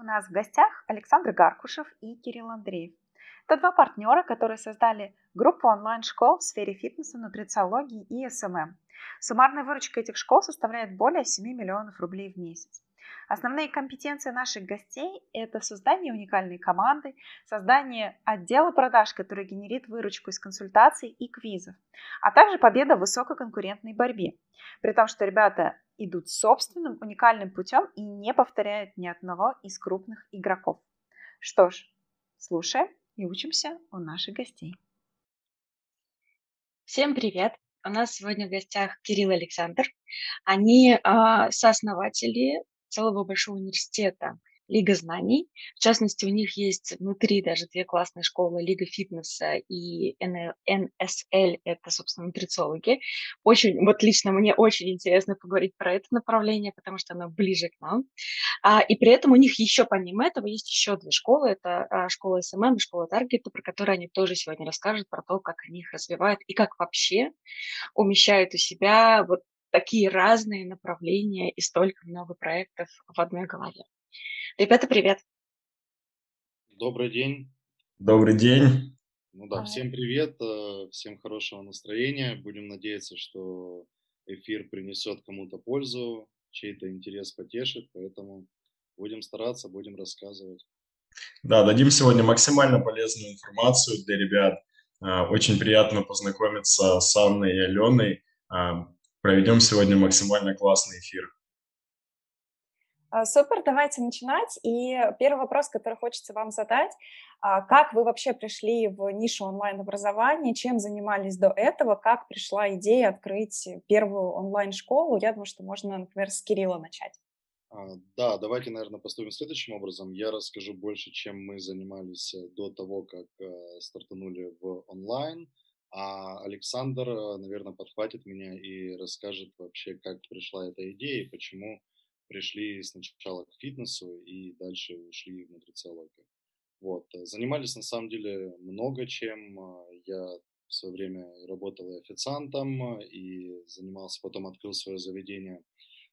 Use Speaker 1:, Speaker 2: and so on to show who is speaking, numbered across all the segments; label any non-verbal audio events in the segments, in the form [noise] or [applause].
Speaker 1: У нас в гостях Александр Гаркушев и Кирилл Андреев. Это два партнера, которые создали группу онлайн-школ в сфере фитнеса, нутрициологии и SMM. Суммарная выручка этих школ составляет более 7 миллионов рублей в месяц. Основные компетенции наших гостей – это создание уникальной команды, создание отдела продаж, который генерит выручку из консультаций и квизов, а также победа в высококонкурентной борьбе. При том, что ребята идут собственным уникальным путем и не повторяют ни одного из крупных игроков. Что ж, слушаем и учимся у наших гостей.
Speaker 2: Всем привет! У нас сегодня в гостях Кирилл и Александр. Они э, сооснователи целого большого университета Лига знаний. В частности, у них есть внутри даже две классные школы Лига фитнеса и НСЛ, это, собственно, нутрициологи. Очень, вот лично мне очень интересно поговорить про это направление, потому что оно ближе к нам. А, и при этом у них еще помимо этого есть еще две школы. Это а, школа SMM и школа Таргета, про которые они тоже сегодня расскажут, про то, как они их развивают и как вообще умещают у себя вот такие разные направления и столько много проектов в одной голове. Ребята, привет.
Speaker 3: Добрый день.
Speaker 4: Добрый день.
Speaker 3: Ну да, всем привет, э, всем хорошего настроения. Будем надеяться, что эфир принесет кому-то пользу, чей-то интерес потешит, поэтому будем стараться, будем рассказывать.
Speaker 4: Да, дадим сегодня максимально полезную информацию для ребят. Э, очень приятно познакомиться с Анной и Аленой. Проведем сегодня максимально классный эфир.
Speaker 1: А, супер, давайте начинать. И первый вопрос, который хочется вам задать. А, как вы вообще пришли в нишу онлайн-образования? Чем занимались до этого? Как пришла идея открыть первую онлайн-школу? Я думаю, что можно, например, с Кирилла начать.
Speaker 3: А, да, давайте, наверное, поступим следующим образом. Я расскажу больше, чем мы занимались до того, как э, стартанули в онлайн. А Александр, э, наверное, подхватит меня и расскажет вообще, как пришла эта идея и почему пришли сначала к фитнесу и дальше ушли в нутрициологию. Вот. Э, занимались на самом деле много чем. А, я в свое время работал и официантом, и занимался, потом открыл свое заведение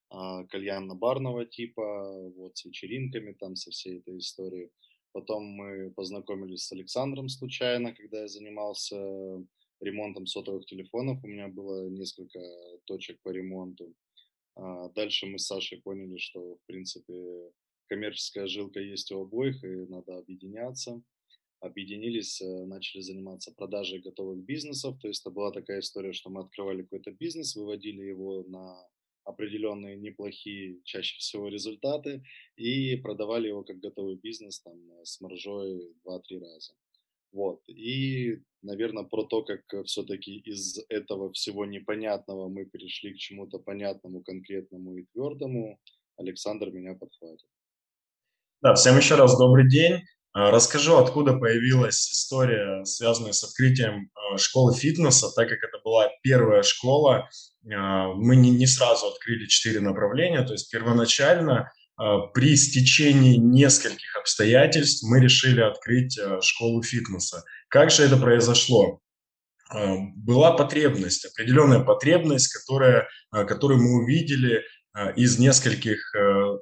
Speaker 3: а, кальянно-барного типа, вот, с вечеринками там, со всей этой историей. Потом мы познакомились с Александром случайно, когда я занимался ремонтом сотовых телефонов. У меня было несколько точек по ремонту. А дальше мы с Сашей поняли, что, в принципе, коммерческая жилка есть у обоих, и надо объединяться. Объединились, э, начали заниматься продажей готовых бизнесов. То есть это была такая история, что мы открывали какой-то бизнес, выводили его на определенные неплохие, чаще всего, результаты и продавали его как готовый бизнес там, с маржой 2-3 раза. Вот. И, наверное, про то, как э, все-таки из этого всего непонятного мы перешли к чему-то понятному, конкретному и твердому, Александр меня подхватит.
Speaker 4: Да, всем еще раз добрый день. А, расскажу, откуда появилась история, связанная с открытием а, школы фитнеса, так как это была первая школа. А, мы не, не сразу открыли четыре направления, то есть первоначально при стечении нескольких обстоятельств мы решили открыть а, школу фитнеса. Как же это произошло? А, была потребность, определенная потребность, которая, которую мы увидели из нескольких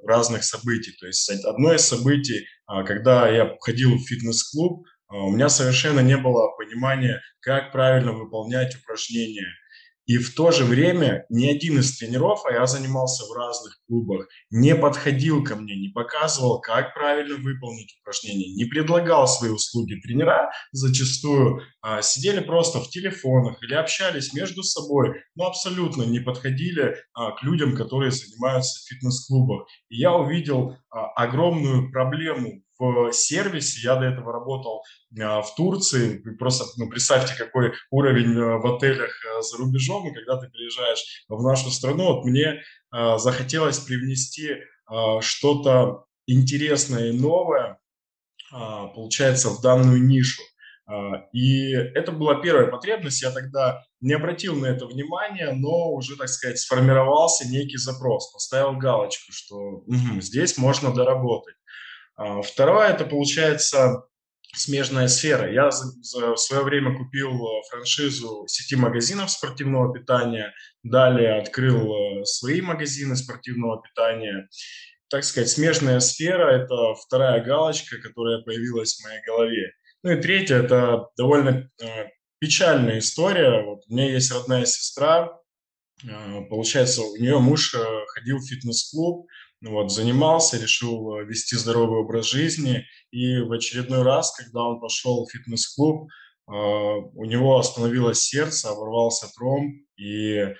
Speaker 4: разных событий. То есть одно из событий, когда я ходил в фитнес-клуб, у меня совершенно не было понимания, как правильно выполнять упражнения – и в то же время ни один из тренеров, а я занимался в разных клубах, не подходил ко мне, не показывал, как правильно выполнить упражнение, не предлагал свои услуги. Тренера зачастую а, сидели просто в телефонах или общались между собой, но абсолютно не подходили а, к людям, которые занимаются в фитнес-клубах. И я увидел а, огромную проблему в сервисе. Я до этого работал а, в Турции. Просто ну, представьте, какой уровень а, в отелях а, за рубежом. И когда ты приезжаешь в нашу страну, вот мне захотелось привнести что-то интересное и новое, получается, в данную нишу. И это была первая потребность. Я тогда не обратил на это внимания, но уже, так сказать, сформировался некий запрос, поставил галочку, что угу, здесь можно доработать. А, второе, это получается смежная сфера. Я в свое время купил э, франшизу сети магазинов спортивного питания, далее открыл э, свои магазины спортивного питания. так сказать, смежная сфера – это вторая галочка, которая появилась в моей голове. Ну и третье – это довольно э, печальная история. Вот у меня есть родная сестра, получается, у нее муж ходил в фитнес-клуб, вот, занимался, решил э, вести здоровый образ жизни, и в очередной раз, когда он пошел в фитнес-клуб, э, у него остановилось сердце, оборвался тромб, и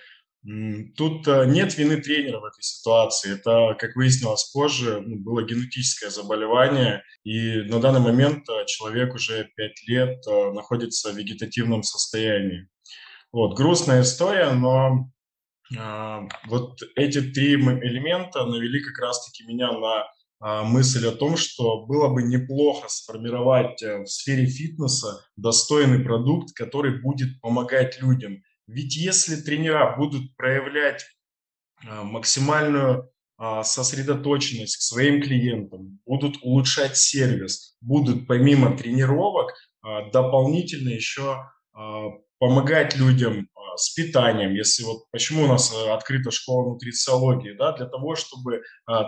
Speaker 4: Тут э, нет вины тренера в этой ситуации. Это, как выяснилось позже, ну, было генетическое заболевание, и на данный момент человек уже 5 лет находится в вегетативном состоянии. Вот, грустная история, но вот эти три элемента навели как раз-таки меня на э, мысль о том, что было бы неплохо сформировать в сфере фитнеса достойный продукт, который будет помогать людям – ведь если тренера будут проявлять а, максимальную а, сосредоточенность к своим клиентам, будут улучшать сервис, будут помимо тренировок а, дополнительно еще помогать людям с питанием, если вот почему у нас открыта школа нутрициологии, да, для того, чтобы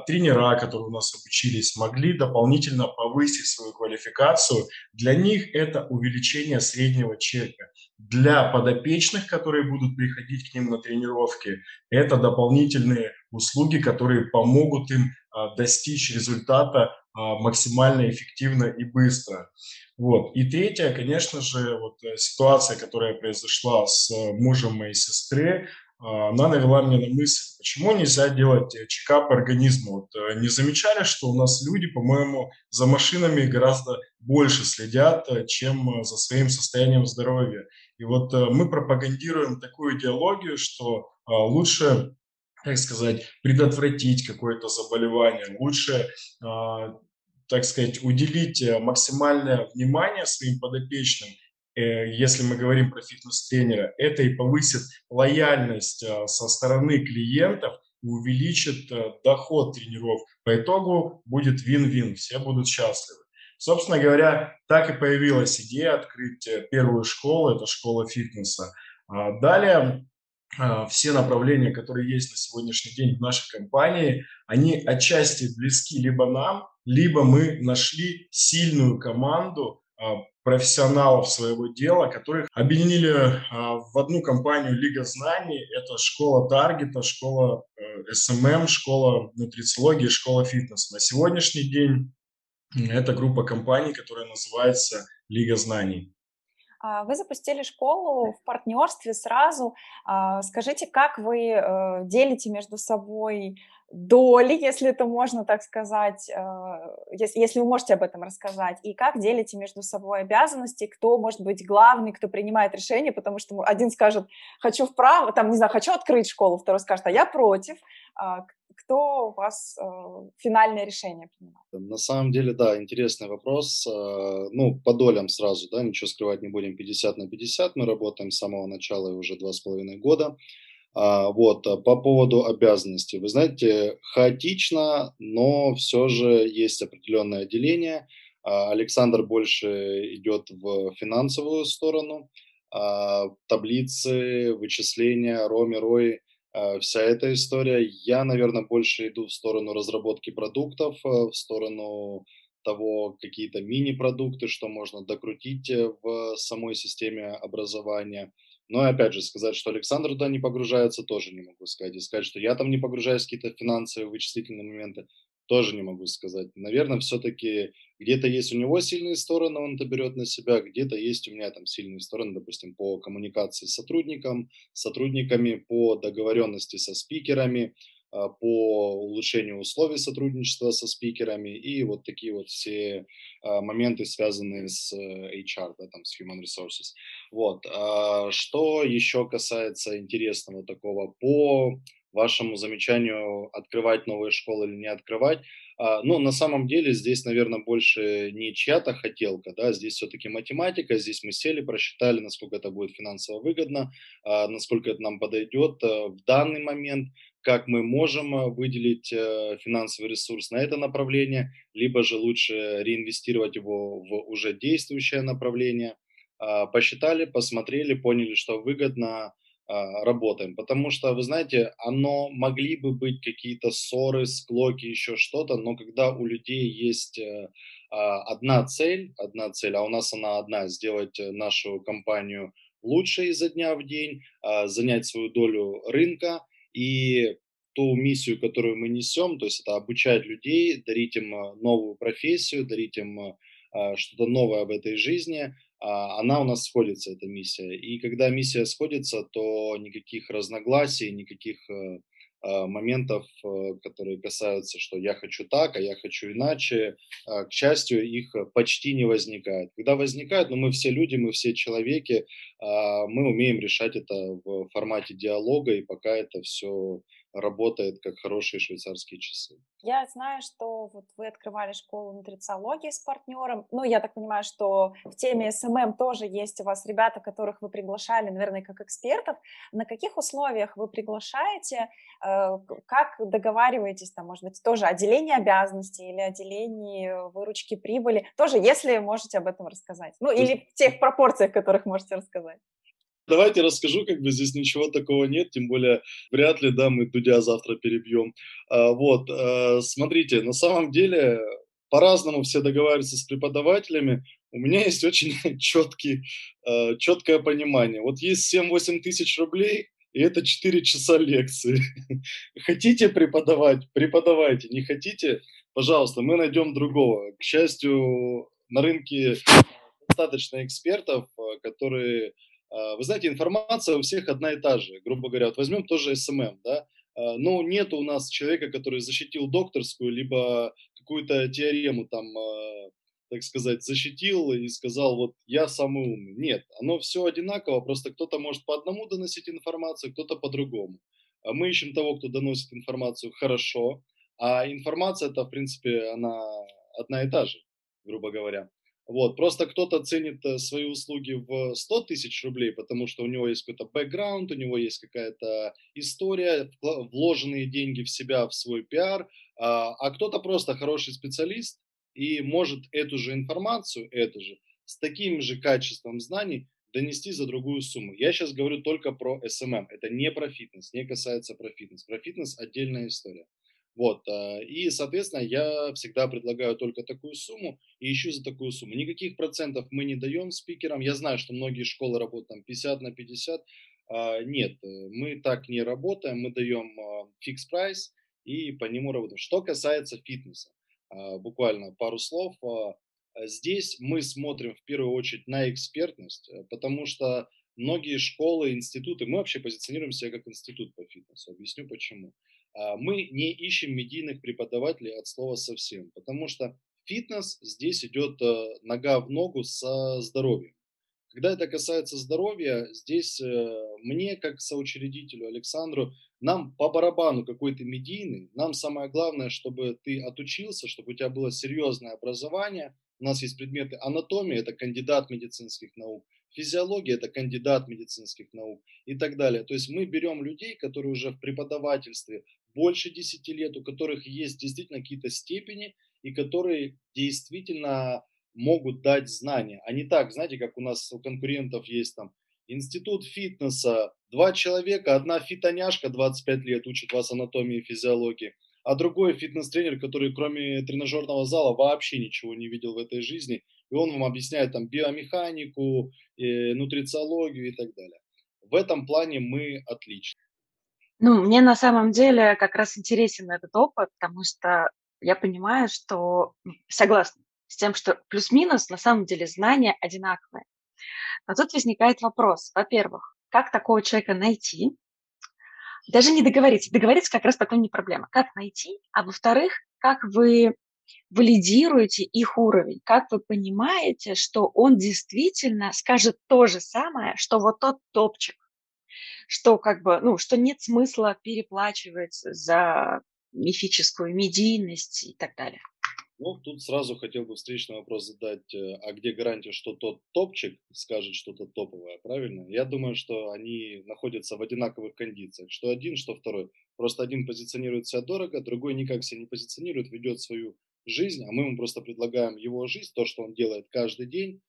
Speaker 4: тренера, которые у нас обучились, могли дополнительно повысить свою квалификацию, для них это увеличение среднего чека для подопечных, которые будут приходить к ним на тренировки, это дополнительные услуги, которые помогут им а, достичь результата а, максимально эффективно и быстро. Вот. И третье, конечно же, вот э, ситуация, которая произошла с э, мужем моей сестры, а, она навела меня на мысль, почему нельзя делать э, чекап организма. Вот не замечали, что у нас люди, по-моему, за машинами гораздо больше следят, чем за своим состоянием здоровья. И вот э, мы пропагандируем такую идеологию, что а, лучше, как сказать, предотвратить какое-то заболевание, лучше, а, так сказать, уделить э, максимальное внимание своим подопечным, э, если мы говорим про фитнес-тренера, это и повысит лояльность со стороны клиентов увеличит доход тренеров. По итогу будет вин-вин, все будут счастливы. Собственно говоря, так и появилась идея открыть э, первую школу, это школа фитнеса. А далее все направления, которые есть на сегодняшний день в нашей компании, они отчасти близки либо нам, либо мы нашли сильную команду а, профессионалов своего дела, которых объединили в одну компанию Лига знаний. Это школа таргета, школа SMM, эм эм, школа нутрициологии, школа фитнеса. На сегодняшний день это группа компаний, которая называется Лига знаний.
Speaker 1: А, вы запустили школу в партнерстве сразу. А, скажите, как вы э, делите между собой доли, если это можно так сказать, э, если вы можете об этом рассказать, и как делите между собой обязанности, кто может быть главный, кто принимает решение, потому что один скажет, хочу вправо, там, не знаю, хочу открыть школу, второй скажет, а я против. А, кто у вас э, финальное решение принимает?
Speaker 3: На самом деле, да, интересный вопрос. Э, ну, по долям сразу, да, ничего скрывать не будем, 50 на 50. Мы работаем с самого начала и уже два с половиной года. А, вот, по поводу обязанностей. Вы знаете, хаотично, но все же есть определенное отделение. А, Александр больше идет в финансовую сторону, а, таблицы, вычисления, Роми, Рой вся эта история. Я, наверное, больше иду в сторону разработки продуктов, э, в сторону того, какие-то мини-продукты, что можно докрутить э, в самой системе образования. Но опять же, сказать, что Александр туда не погружается, тоже не могу сказать. И сказать, что я там не погружаюсь в какие-то финансовые, вычислительные моменты, тоже не могу сказать. Наверное, все-таки где-то есть у него сильные стороны, он это берет на себя, где-то есть у меня там сильные стороны, допустим, по коммуникации с сотрудником, сотрудниками, по договоренности со спикерами, а, по улучшению условий сотрудничества со спикерами и вот такие вот все а, моменты, связанные с э, HR, да, там, с Human Resources. Вот. А, что еще касается интересного такого по вашему замечанию, открывать новые школы или не открывать. А, ну, на самом деле здесь, наверное, больше не чья-то хотелка, да, здесь все-таки математика, здесь мы сели, просчитали, насколько это будет финансово выгодно, а, насколько это нам подойдет а, в данный момент, как мы можем выделить э, финансовый ресурс на это направление, либо же лучше реинвестировать его в уже действующее направление. Посчитали, посмотрели, поняли, что выгодно, а, работаем, потому что, вы знаете, оно могли бы быть какие-то ссоры, склоки, еще что-то, но когда у людей есть э, а, одна цель, одна цель, а у нас она одна, сделать нашу компанию лучше изо дня в день, а, занять свою долю рынка и ту миссию, которую мы несем, то есть это обучать людей, дарить им новую профессию, дарить им что-то новое в этой жизни – а, она у нас сходится, эта миссия. И когда миссия сходится, то никаких разногласий, никаких э, а, моментов, э, которые касаются, что я хочу так, а я хочу иначе, а, к счастью, их почти не возникает. Когда возникают, ну мы все люди, мы все человеки, мы умеем решать это в формате диалога, и пока это все работает как хорошие швейцарские часы.
Speaker 1: Я знаю, что вот вы открывали школу нутрициологии с партнером. Ну, я так понимаю, что в теме SMM тоже есть у вас ребята, которых вы приглашали, наверное, как экспертов. На каких условиях вы приглашаете? Э, как договариваетесь, там, может быть, тоже о делении обязанностей или о делении выручки прибыли? Тоже, если можете об этом рассказать. Ну, или в тех пропорциях, которых можете рассказать.
Speaker 3: Давайте расскажу, как бы здесь ничего такого нет, тем более вряд ли, да, мы Дудя завтра перебьем. А, вот, а, смотрите, на самом деле по-разному все договариваются с преподавателями. У меня есть очень [laughs] четкий, а, четкое понимание. Вот есть 7-8 тысяч рублей, и это 4 часа лекции. [laughs] Хотите преподавать, преподавайте. Не хотите, пожалуйста, мы найдем другого. К счастью, на рынке достаточно экспертов, которые а, вы знаете, информация у всех одна и та же. Грубо говоря, вот возьмем тоже SMM, да, а, но нет у нас человека, который защитил докторскую, либо какую-то теорему там, а, так сказать, защитил и сказал, вот я самый умный. Нет, оно все одинаково, просто кто-то может по одному доносить информацию, кто-то по-другому. Мы ищем того, кто доносит информацию хорошо, а информация это, в принципе, она одна и та же, грубо говоря. Вот, просто кто-то ценит э, свои услуги в 100 тысяч рублей, потому что у него есть какой-то бэкграунд, у него есть какая-то история, вложенные деньги в себя, в свой пиар, а, а кто-то просто хороший специалист и может эту же информацию, эту же, с таким же качеством знаний донести за другую сумму. Я сейчас говорю только про SMM, это не про фитнес, не касается про фитнес. Про фитнес отдельная история. Вот, а, и, соответственно, я всегда предлагаю только такую сумму и ищу за такую сумму. Никаких процентов мы не даем спикерам. Я знаю, что многие школы работают там 50 на 50. А, нет, э, мы так не работаем, мы даем фикс прайс и по нему работаем. Что касается фитнеса, а, буквально пару слов. Здесь мы смотрим в первую очередь на экспертность, э, потому что многие школы, институты, мы вообще позиционируем себя как институт по фитнесу. Объясню почему. А, мы не ищем медийных преподавателей от слова совсем, потому что фитнес здесь идет э, нога в ногу со здоровьем. Когда это касается здоровья, здесь э, мне, как соучредителю Александру, нам по барабану какой-то медийный, нам самое главное, чтобы ты отучился, чтобы у тебя было серьезное образование. У нас есть предметы анатомии, это кандидат медицинских наук, физиология – это кандидат медицинских наук и так далее. То есть мы берем людей, которые уже в преподавательстве больше 10 лет, у которых есть действительно какие-то степени и которые действительно могут дать знания. А не так, знаете, как у нас у конкурентов есть там институт фитнеса, два человека, одна фитоняшка 25 лет учит вас анатомии и физиологии, а другой фитнес-тренер, который кроме тренажерного зала вообще ничего не видел в этой жизни, и он вам объясняет там биомеханику, э, нутрициологию и так далее. В этом плане мы отличны.
Speaker 2: Ну, мне на самом деле как раз интересен этот опыт, потому что я понимаю, что согласна с тем, что плюс-минус на самом деле знания одинаковые. Но тут возникает вопрос. Во-первых, как такого человека найти? Даже не договориться. Договориться как раз потом не проблема. Как найти? А во-вторых, как вы валидируете их уровень, как вы понимаете, что он действительно скажет то же самое, что вот тот топчик что как бы, ну, что нет смысла переплачивать за мифическую медийность и так далее.
Speaker 3: Ну, тут сразу хотел бы встречный вопрос задать, э, а где гарантия, что тот топчик скажет что-то топовое, правильно? Я думаю, что они находятся в одинаковых кондициях, что один, что второй. Просто один позиционирует себя дорого, другой никак себя не позиционирует, ведет свою жизнь, а мы ему просто предлагаем его жизнь, то, что он делает каждый день,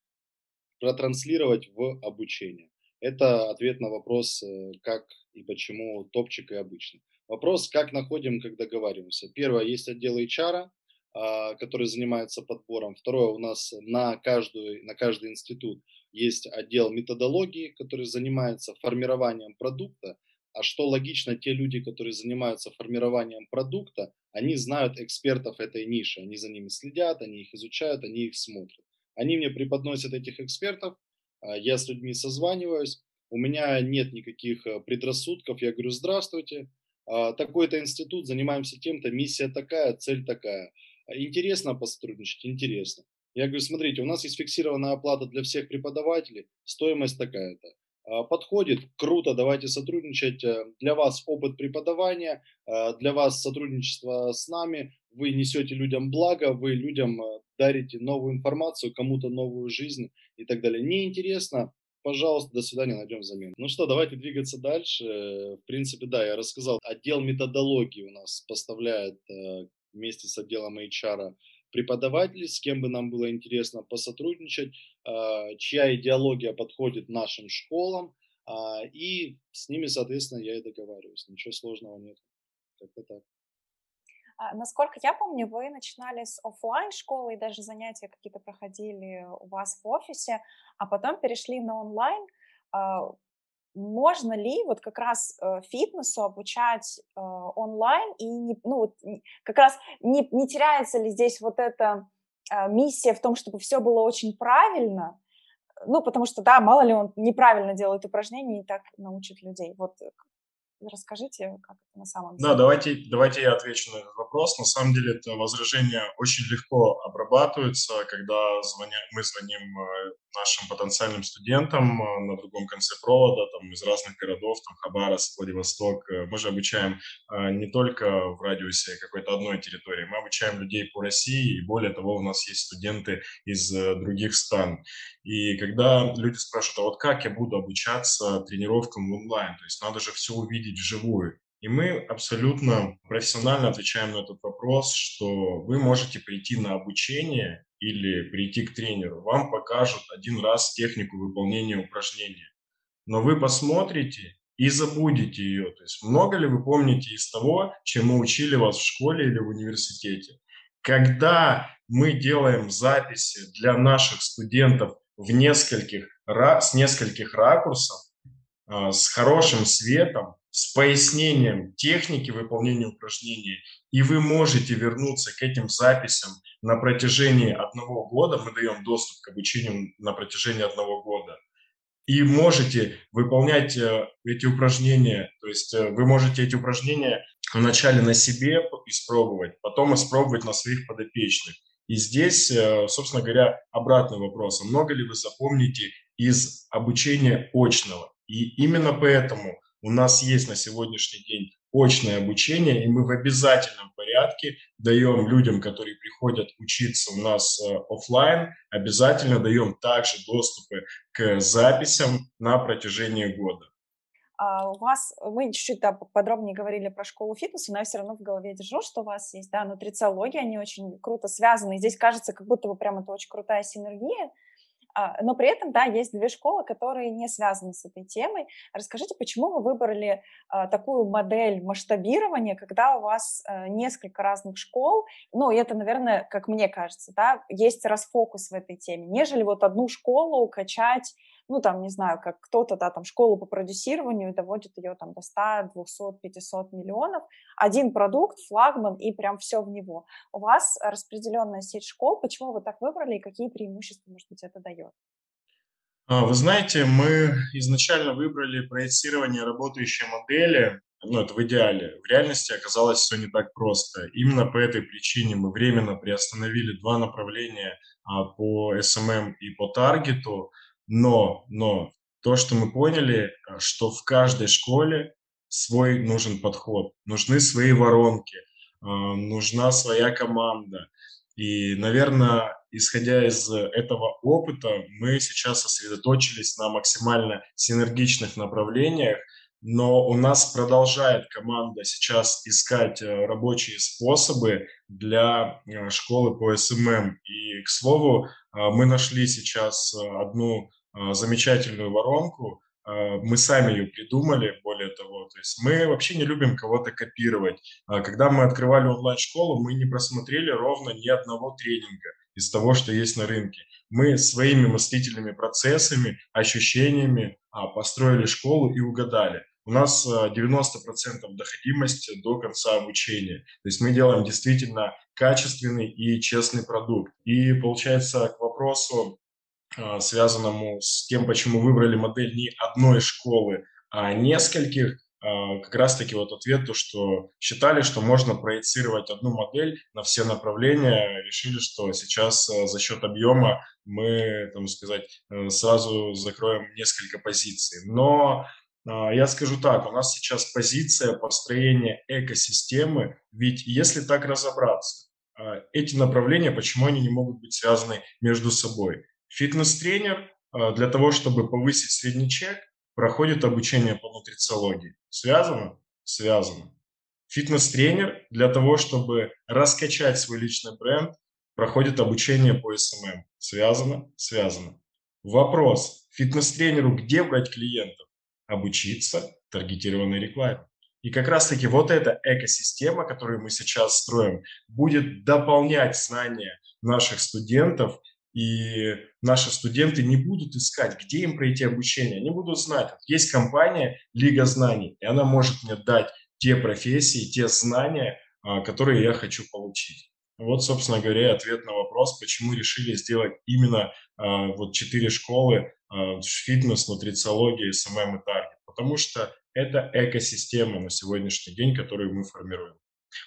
Speaker 3: протранслировать в обучение. Это ответ на вопрос, э, как и почему топчик и обычно. Вопрос, как находим, как договариваемся. Первое, есть отдел HR, а, который занимается подбором. Второе, у нас на, каждую, на каждый институт есть отдел методологии, который занимается формированием продукта. А что логично, те люди, которые занимаются формированием продукта, они знают экспертов этой ниши, они за ними следят, они их изучают, они их смотрят. Они мне преподносят этих экспертов, я с людьми созваниваюсь, у меня нет никаких э, предрассудков, я говорю, здравствуйте, а, такой-то институт, занимаемся тем-то, миссия такая, цель такая. Интересно посотрудничать? Интересно. Я говорю, смотрите, у нас есть фиксированная оплата для всех преподавателей, стоимость такая-то. А, подходит, круто, давайте сотрудничать. Э, для вас опыт преподавания, э, для вас сотрудничество с нами, вы несете людям благо, вы людям э, дарите новую информацию, кому-то новую жизнь и так далее. Неинтересно, пожалуйста, до свидания, найдем замену. Ну что, давайте двигаться дальше. В принципе, да, я рассказал. Отдел методологии у нас поставляет вместе с отделом HR преподавателей, с кем бы нам было интересно посотрудничать, чья идеология подходит нашим школам, а, и с ними, соответственно, я и договариваюсь. Ничего сложного нет. Как-то так.
Speaker 1: А, насколько я помню, вы начинали с офлайн школы и даже занятия какие-то проходили у вас в офисе, а потом перешли на онлайн можно ли вот как раз э, фитнесу обучать э, онлайн и не, ну, как раз не, не теряется ли здесь вот эта э, миссия в том, чтобы все было очень правильно, ну, потому что, да, мало ли он неправильно делает упражнения и так научит людей. Вот Расскажите, как это на самом деле.
Speaker 4: Да, давайте, давайте я отвечу на этот вопрос. На самом деле это возражение очень легко обрабатывается, когда звоня, мы звоним э, нашим потенциальным студентам э, на другом конце провода, там, из разных городов, там, Хабаровск, Владивосток. Э, мы же обучаем не только в радиусе какой-то одной территории, мы обучаем людей по России, и более того, у нас есть студенты из других стран. И когда люди спрашивают, а вот как я буду обучаться тренировкам онлайн, то есть надо же все увидеть вживую. И мы абсолютно профессионально отвечаем на этот вопрос, что вы можете прийти на обучение или прийти к тренеру. Вам покажут один раз технику выполнения упражнения. Но вы посмотрите и забудете ее. То есть много ли вы помните из того, чем мы учили вас в школе или в университете? Когда мы делаем записи для наших студентов в нескольких, с нескольких ракурсов, а, с хорошим светом, с пояснением техники выполнения упражнений, и вы можете вернуться к этим записям на протяжении одного года. Мы даем доступ к обучению на протяжении одного года. И можете выполнять э, эти упражнения, то есть э, вы можете эти упражнения вначале на себе испробовать, потом испробовать на своих подопечных. И здесь, э, собственно говоря, обратный вопрос. А много ли вы запомните из обучения очного? И именно поэтому у нас есть на сегодняшний день очное обучение, и мы в обязательном порядке даем людям, которые приходят учиться у нас э, офлайн, обязательно даем также доступы к записям на протяжении года.
Speaker 1: А у вас, мы чуть-чуть да, подробнее говорили про школу фитнеса, но я все равно в голове держу, что у вас есть, да, нутрициология, они очень круто связаны, и здесь кажется, как будто бы прям это очень крутая синергия, но при этом, да, есть две школы, которые не связаны с этой темой. Расскажите, почему вы выбрали а, такую модель масштабирования, когда у вас а, несколько разных школ, ну, и это, наверное, как мне кажется, да, есть расфокус в этой теме, нежели вот одну школу качать ну, там, не знаю, как кто-то, да, там, школу по продюсированию доводит ее там до 100, 200, 500 миллионов, один продукт, флагман, и прям все в него. У вас распределенная сеть школ, почему вы так выбрали и какие преимущества, может быть, это дает?
Speaker 4: А, вы знаете, мы изначально выбрали проецирование работающей модели, ну, это в идеале. В реальности оказалось все не так просто. Именно по этой причине мы временно приостановили два направления а, по SMM и по таргету. Но, но то, что мы поняли, э, что в каждой школе свой нужен подход, нужны свои воронки, э, нужна своя команда. И, наверное, исходя из этого опыта, мы сейчас сосредоточились на максимально синергичных направлениях, но у нас продолжает команда сейчас искать э, рабочие способы для школы по SMM. И, к слову, мы нашли сейчас одну а, замечательную воронку, а, мы сами ее придумали, более того. То есть мы вообще не любим кого-то копировать. А когда мы открывали онлайн-школу, мы не просмотрели ровно ни одного тренинга из того, что есть на рынке. Мы своими мыслительными процессами, ощущениями построили школу и угадали. У нас 90% доходимость до конца обучения. То есть мы делаем действительно качественный и честный продукт. И получается к вопросу а, связанному с тем, почему выбрали модель не одной школы, а нескольких, а, как раз-таки вот ответ, то, что считали, что можно проецировать одну модель на все направления, решили, что сейчас за счет объема мы, там сказать, э, сразу закроем несколько позиций. Но я скажу так, у нас сейчас позиция построения экосистемы, ведь если так разобраться, эти направления, почему они не могут быть связаны между собой? Фитнес-тренер а, для того, чтобы повысить средний чек, проходит обучение по нутрициологии. Связано? Связано. Фитнес-тренер для того, чтобы раскачать свой личный бренд, проходит обучение по SMM. Связано? Связано. Вопрос. Фитнес-тренеру где брать клиентов? Обучиться таргетированной рекламе. И как раз-таки вот эта экосистема, которую мы сейчас строим, будет дополнять знания наших студентов и наши студенты не будут искать, где им пройти обучение. Они будут знать, есть компания Лига знаний, и она может мне дать те профессии, те знания, а, которые я хочу получить. Вот, собственно говоря, ответ на вопрос, почему решили сделать именно а, вот четыре школы а, фитнес, нутрициология, SMM и таргет. Потому что это экосистема на сегодняшний день, которую мы формируем.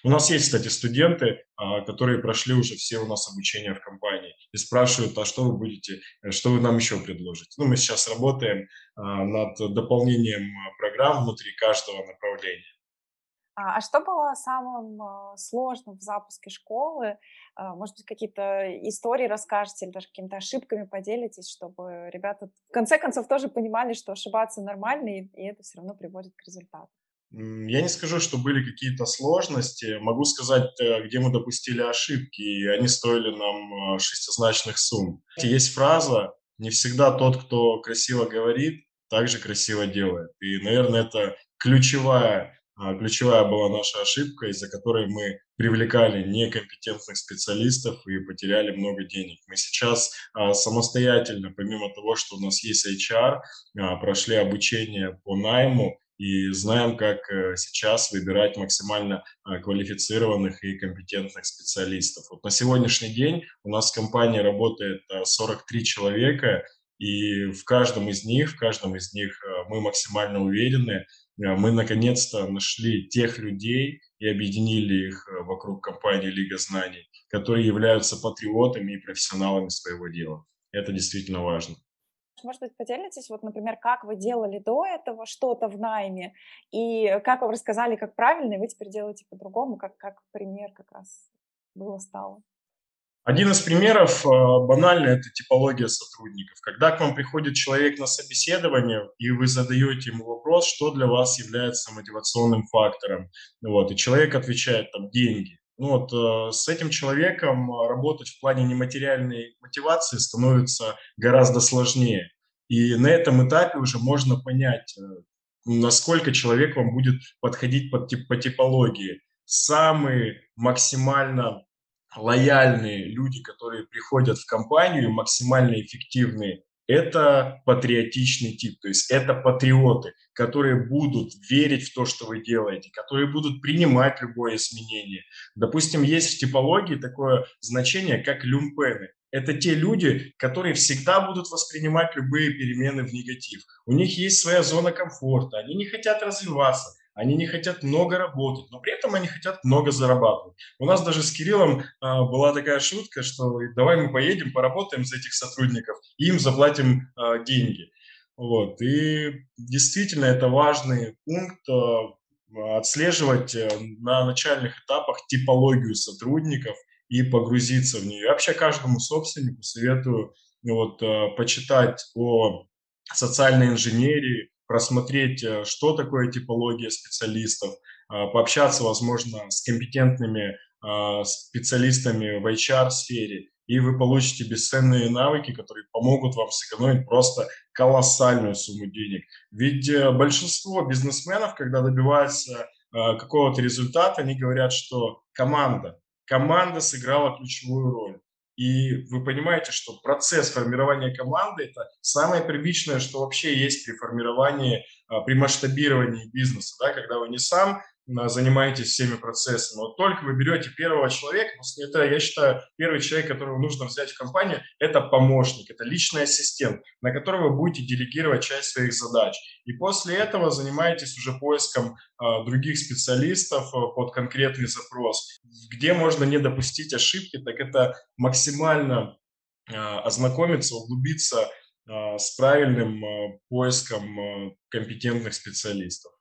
Speaker 4: У нас есть, кстати, студенты, а, которые прошли уже все у нас обучение в компании и спрашивают, а что вы будете, э, что вы нам еще предложите. Ну, мы сейчас работаем над дополнением программ внутри каждого направления.
Speaker 1: А, а что было самым сложным в запуске школы? Может быть, какие-то истории расскажете или даже какими-то ошибками поделитесь, чтобы ребята в конце концов тоже понимали, что ошибаться нормально, и это все равно приводит к результату.
Speaker 4: Я не скажу, что были какие-то сложности. Могу сказать, э, где мы допустили ошибки, и они стоили нам э, шестизначных сумм. Есть фраза «Не всегда тот, кто красиво говорит, также красиво делает». И, наверное, это ключевая, а, ключевая была наша ошибка, из-за которой мы привлекали некомпетентных специалистов и потеряли много денег. Мы сейчас а, самостоятельно, помимо того, что у нас есть HR, а, прошли обучение по найму, и знаем, как э, сейчас выбирать максимально квалифицированных и компетентных специалистов. Вот на сегодняшний день у нас в компании работает 43 э, человека, и в каждом из них, в каждом из них мы максимально уверены, мы наконец-то нашли тех людей и объединили их вокруг компании Лига Знаний, которые являются патриотами и профессионалами своего дела. Это действительно важно.
Speaker 1: Может быть, поделитесь, вот, например, как вы делали до этого что-то в найме, и как вам рассказали, как правильно, и вы теперь делаете по-другому, как, как пример как раз было стало.
Speaker 4: Один из примеров а, банально – это типология сотрудников. Когда к вам приходит человек на собеседование, и вы задаете ему вопрос, что для вас является мотивационным фактором, вот, и человек отвечает там «деньги», ну вот э, с этим человеком э, работать в плане нематериальной мотивации становится гораздо сложнее. И на этом этапе уже можно понять, э, насколько человек вам будет подходить по, тип, по типологии. Самые максимально лояльные люди, которые приходят в компанию, максимально эффективные, это патриотичный тип, то есть это патриоты, которые будут верить в то, что вы делаете, которые будут принимать любое изменение. Допустим, есть в типологии такое значение, как люмпены. Это те люди, которые всегда будут воспринимать любые перемены в негатив. У них есть своя зона комфорта, они не хотят развиваться, они не хотят много работать, но при этом они хотят много зарабатывать. У нас даже с Кириллом а, была такая шутка, что давай мы поедем, поработаем за этих сотрудников, и им заплатим а, деньги. Вот. И действительно это важный пункт а, отслеживать э, на начальных этапах типологию сотрудников и погрузиться в нее. Я вообще каждому собственнику советую вот, а, почитать о социальной инженерии, просмотреть, э, что такое типология специалистов, а, пообщаться, возможно, с компетентными а, специалистами в HR-сфере и вы получите бесценные навыки, которые помогут вам сэкономить просто колоссальную сумму денег. Ведь э, большинство бизнесменов, когда добиваются э, какого-то результата, они говорят, что команда, команда сыграла ключевую роль. И вы понимаете, что процесс формирования команды – это самое первичное, что вообще есть при формировании, а, при масштабировании бизнеса, да, когда вы не сам занимаетесь всеми процессами. Вот только вы берете первого человека, это, я считаю, первый человек, которого нужно взять в компанию, это помощник, это личный ассистент, на которого вы будете делегировать часть своих задач. И после этого занимаетесь уже поиском э, других специалистов э, под конкретный запрос. Где можно не допустить ошибки, так это максимально э, ознакомиться, углубиться э, с правильным э, поиском компетентных специалистов.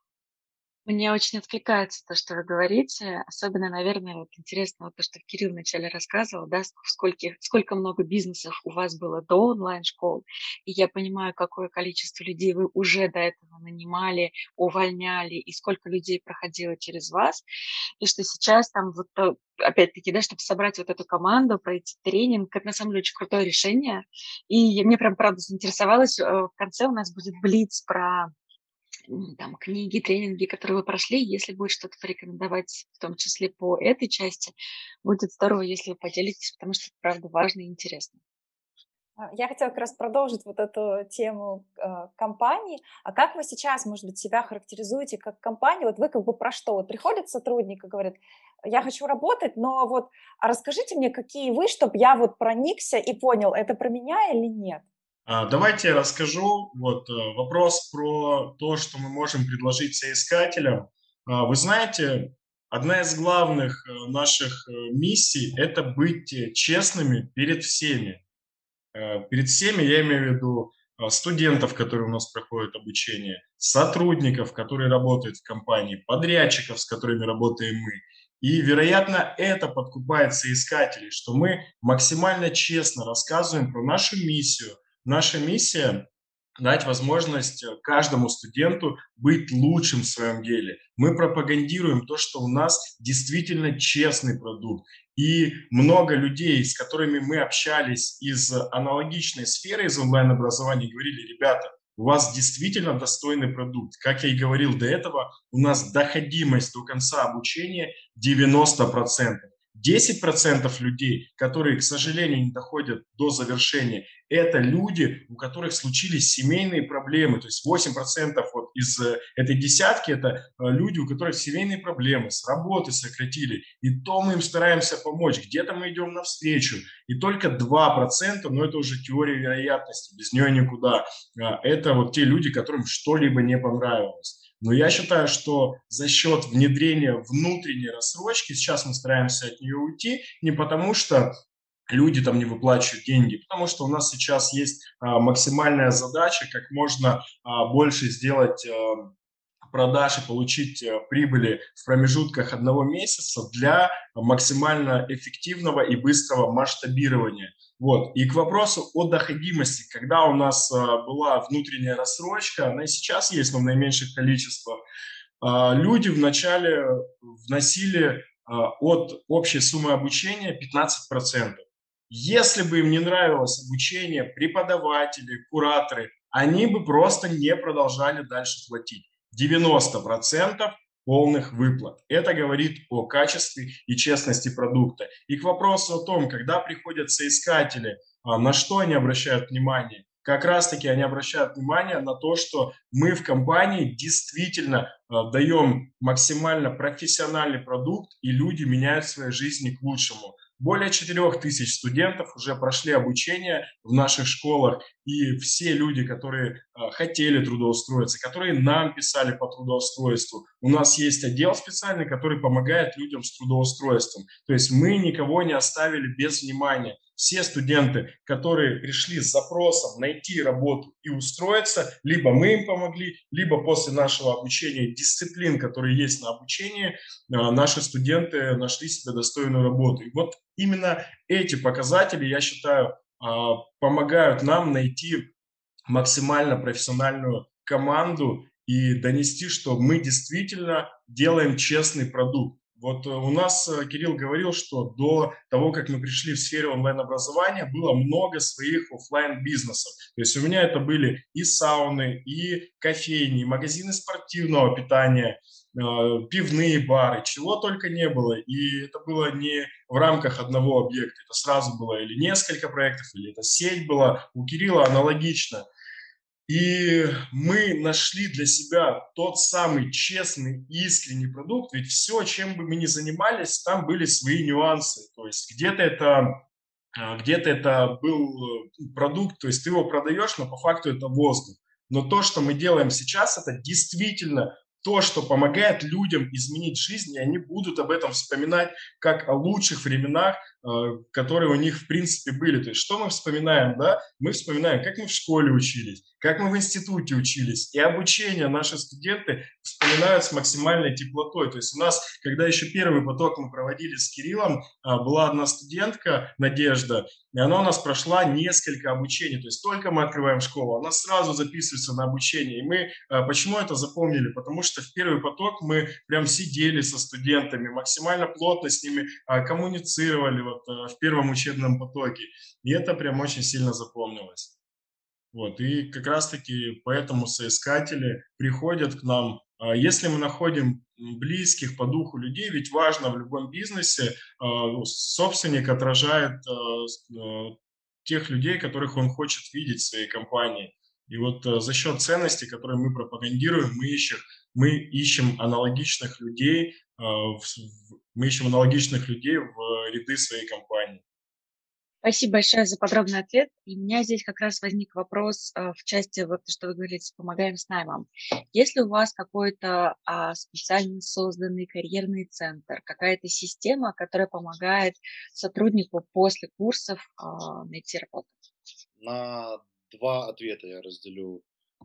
Speaker 2: Мне очень откликается то, что вы говорите. Особенно, наверное, вот интересно вот то, что Кирилл вначале рассказывал, да, сколько, сколько много бизнесов у вас было до онлайн-школ. И я понимаю, какое количество людей вы уже до этого нанимали, увольняли, и сколько людей проходило через вас. И что сейчас там вот э, опять-таки, да, чтобы собрать вот эту команду, пройти тренинг, это на самом деле очень крутое решение. И мне прям, правда, заинтересовалось, э, в конце у нас будет блиц про там, книги, тренинги, которые вы прошли, если будет что-то порекомендовать, в том числе по этой части, будет здорово, если вы поделитесь, потому что это, правда, важно и интересно.
Speaker 1: А, я хотела как раз продолжить вот эту тему э, компании. А как вы сейчас, может быть, себя характеризуете как компания? Вот вы как бы про что? Вот приходит сотрудник и говорит, я хочу работать, но вот а расскажите мне, какие вы, чтобы я вот проникся и понял, это про меня или нет?
Speaker 4: А, давайте я расскажу. Вот э, вопрос про то, что мы можем предложить соискателям. А, вы знаете, одна из главных э, наших э, миссий – это быть честными перед всеми. Перед всеми я имею в виду студентов, которые у нас проходят обучение, сотрудников, которые работают в компании, подрядчиков, с которыми работаем мы. И, вероятно, это подкупает соискателей, что мы максимально честно рассказываем про нашу миссию – Наша миссия дать возможность э, каждому студенту быть лучшим в своем деле. Мы пропагандируем то, что у нас действительно честный продукт. И много людей, с которыми мы общались из аналогичной сферы, из онлайн-образования, говорили, ребята, у вас действительно достойный продукт. Как я и говорил до этого, у нас доходимость до конца обучения 90%. 10% людей, которые, к сожалению, не доходят до завершения, это люди, у которых случились семейные проблемы. То есть 8% вот из э, этой десятки – это э, люди, у которых семейные проблемы, с работы сократили. И то мы им стараемся помочь, где-то мы идем навстречу. И только 2%, но это уже теория вероятности, без нее никуда. А, это вот те люди, которым что-либо не понравилось. Но я считаю, что за счет внедрения внутренней рассрочки, сейчас мы стараемся от нее уйти, не потому что люди там не выплачивают деньги, потому что у нас сейчас есть а, максимальная задача, как можно а, больше сделать а, продаж и получить э, прибыли в промежутках одного месяца для максимально эффективного и быстрого масштабирования. Вот. И к вопросу о доходимости, когда у нас а, была внутренняя рассрочка, она и сейчас есть, но в наименьших количествах, а, люди вначале вносили а, от общей суммы обучения 15%. Если бы им не нравилось обучение, преподаватели, кураторы, они бы просто не продолжали дальше платить. 90% полных выплат. Это говорит о качестве и честности продукта. И к вопросу о том, когда приходят соискатели, а, на что они обращают внимание, как раз-таки они обращают внимание на то, что мы в компании действительно а, даем максимально профессиональный продукт, и люди меняют свои жизни к лучшему. Более 4 тысяч студентов уже прошли обучение в наших школах, и все люди, которые э, хотели трудоустроиться, которые нам писали по трудоустройству, у нас есть отдел специальный, который помогает людям с трудоустройством. То есть мы никого не оставили без внимания все студенты, которые пришли с запросом найти работу и устроиться, либо мы им помогли, либо после нашего обучения дисциплин, которые есть на обучении, а, наши студенты нашли себе достойную работу. И вот именно эти показатели, я считаю, а, помогают нам найти максимально профессиональную команду и донести, что мы действительно делаем честный продукт. Вот э, у нас э, Кирилл говорил, что до того, как мы пришли в сферу онлайн-образования, было много своих офлайн бизнесов То есть у меня это были и сауны, и кофейни, и магазины спортивного питания, э, пивные бары, чего только не было. И это было не в рамках одного объекта, это сразу было или несколько проектов, или это сеть была. У Кирилла аналогично – и мы нашли для себя тот самый честный, искренний продукт, ведь все, чем бы мы ни занимались, там были свои нюансы. То есть где-то это а, где-то это был э, продукт, то есть ты его продаешь, но по факту это воздух. Но то, что мы делаем сейчас, это действительно то, что помогает людям изменить жизнь, и они будут об этом вспоминать как о лучших временах, которые у них в принципе были. То есть что мы вспоминаем, да? Мы вспоминаем, как мы в школе учились, как мы в институте учились. И обучение наши студенты вспоминают с максимальной теплотой. То есть у нас, когда еще первый поток мы проводили с Кириллом, а, была одна студентка, Надежда, и она у нас прошла несколько обучений. То есть только мы открываем школу, она сразу записывается на обучение. И мы а, почему это запомнили? Потому что в первый поток мы прям сидели со студентами, максимально плотно с ними а, коммуницировали вот в первом учебном потоке. И это прям очень сильно запомнилось. Вот, и как раз-таки поэтому соискатели приходят к нам. А если мы находим близких по духу людей, ведь важно в любом бизнесе, а, ну, собственник отражает а, тех людей, которых он хочет видеть в своей компании. И вот за счет ценностей, которые мы пропагандируем, мы ищем, мы ищем аналогичных людей, мы ищем аналогичных людей в ряды своей компании.
Speaker 2: Спасибо большое за подробный ответ. И у меня здесь как раз возник вопрос э, в части, вот что вы говорите, помогаем с наймом. Если у вас какой-то а, специально созданный карьерный центр, какая-то система, которая помогает сотруднику после курсов а, найти работу?
Speaker 3: На два ответа я разделю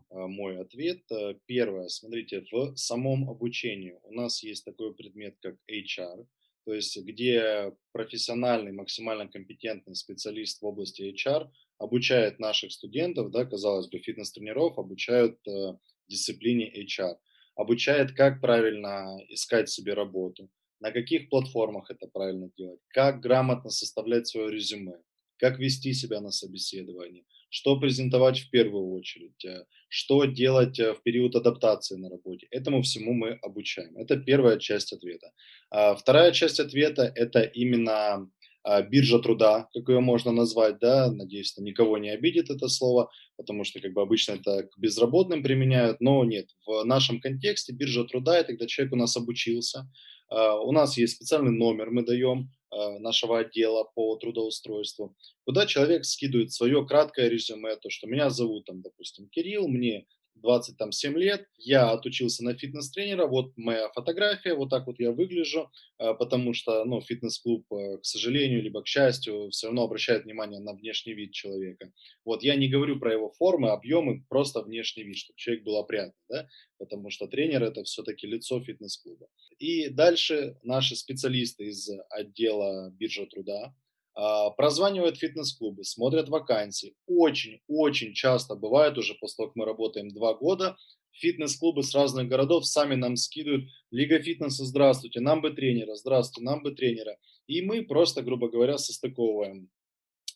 Speaker 3: а, мой ответ. Э, первое, смотрите, в самом обучении у нас есть такой предмет, как HR – то есть где профессиональный, максимально компетентный специалист в области HR обучает наших студентов, да, казалось бы, фитнес-тренеров, обучают э, дисциплине HR, обучает, как правильно искать себе работу, на каких платформах это правильно делать, как грамотно составлять свое резюме, как вести себя на собеседовании, что презентовать в первую очередь, э, что делать э, в период адаптации на работе. Этому всему мы обучаем. Это первая часть ответа. А вторая часть ответа – это именно а, биржа труда, как ее можно назвать, да, надеюсь, что никого не обидит это слово, потому что как бы обычно это к безработным применяют, но нет, в нашем контексте биржа труда – это когда человек у нас обучился, а, у нас есть специальный номер, мы даем нашего отдела по трудоустройству, куда человек скидывает свое краткое резюме, то, что меня зовут, там, допустим, Кирилл, мне 27 лет, я отучился на фитнес-тренера, вот моя фотография, вот так вот я выгляжу, а, потому что, ну, фитнес-клуб, к сожалению, либо к счастью, все равно обращает внимание на внешний вид человека. Вот я не говорю про его формы, объемы, просто внешний вид, чтобы человек был опрятный, да, потому что тренер это все-таки лицо фитнес-клуба. И дальше наши специалисты из отдела биржи труда прозванивают фитнес-клубы, смотрят вакансии. Очень-очень часто бывает уже после того, как мы работаем два года, фитнес-клубы с разных городов сами нам скидывают Лига фитнеса, здравствуйте, нам бы тренера, здравствуйте, нам бы тренера. И мы просто, грубо говоря, состыковываем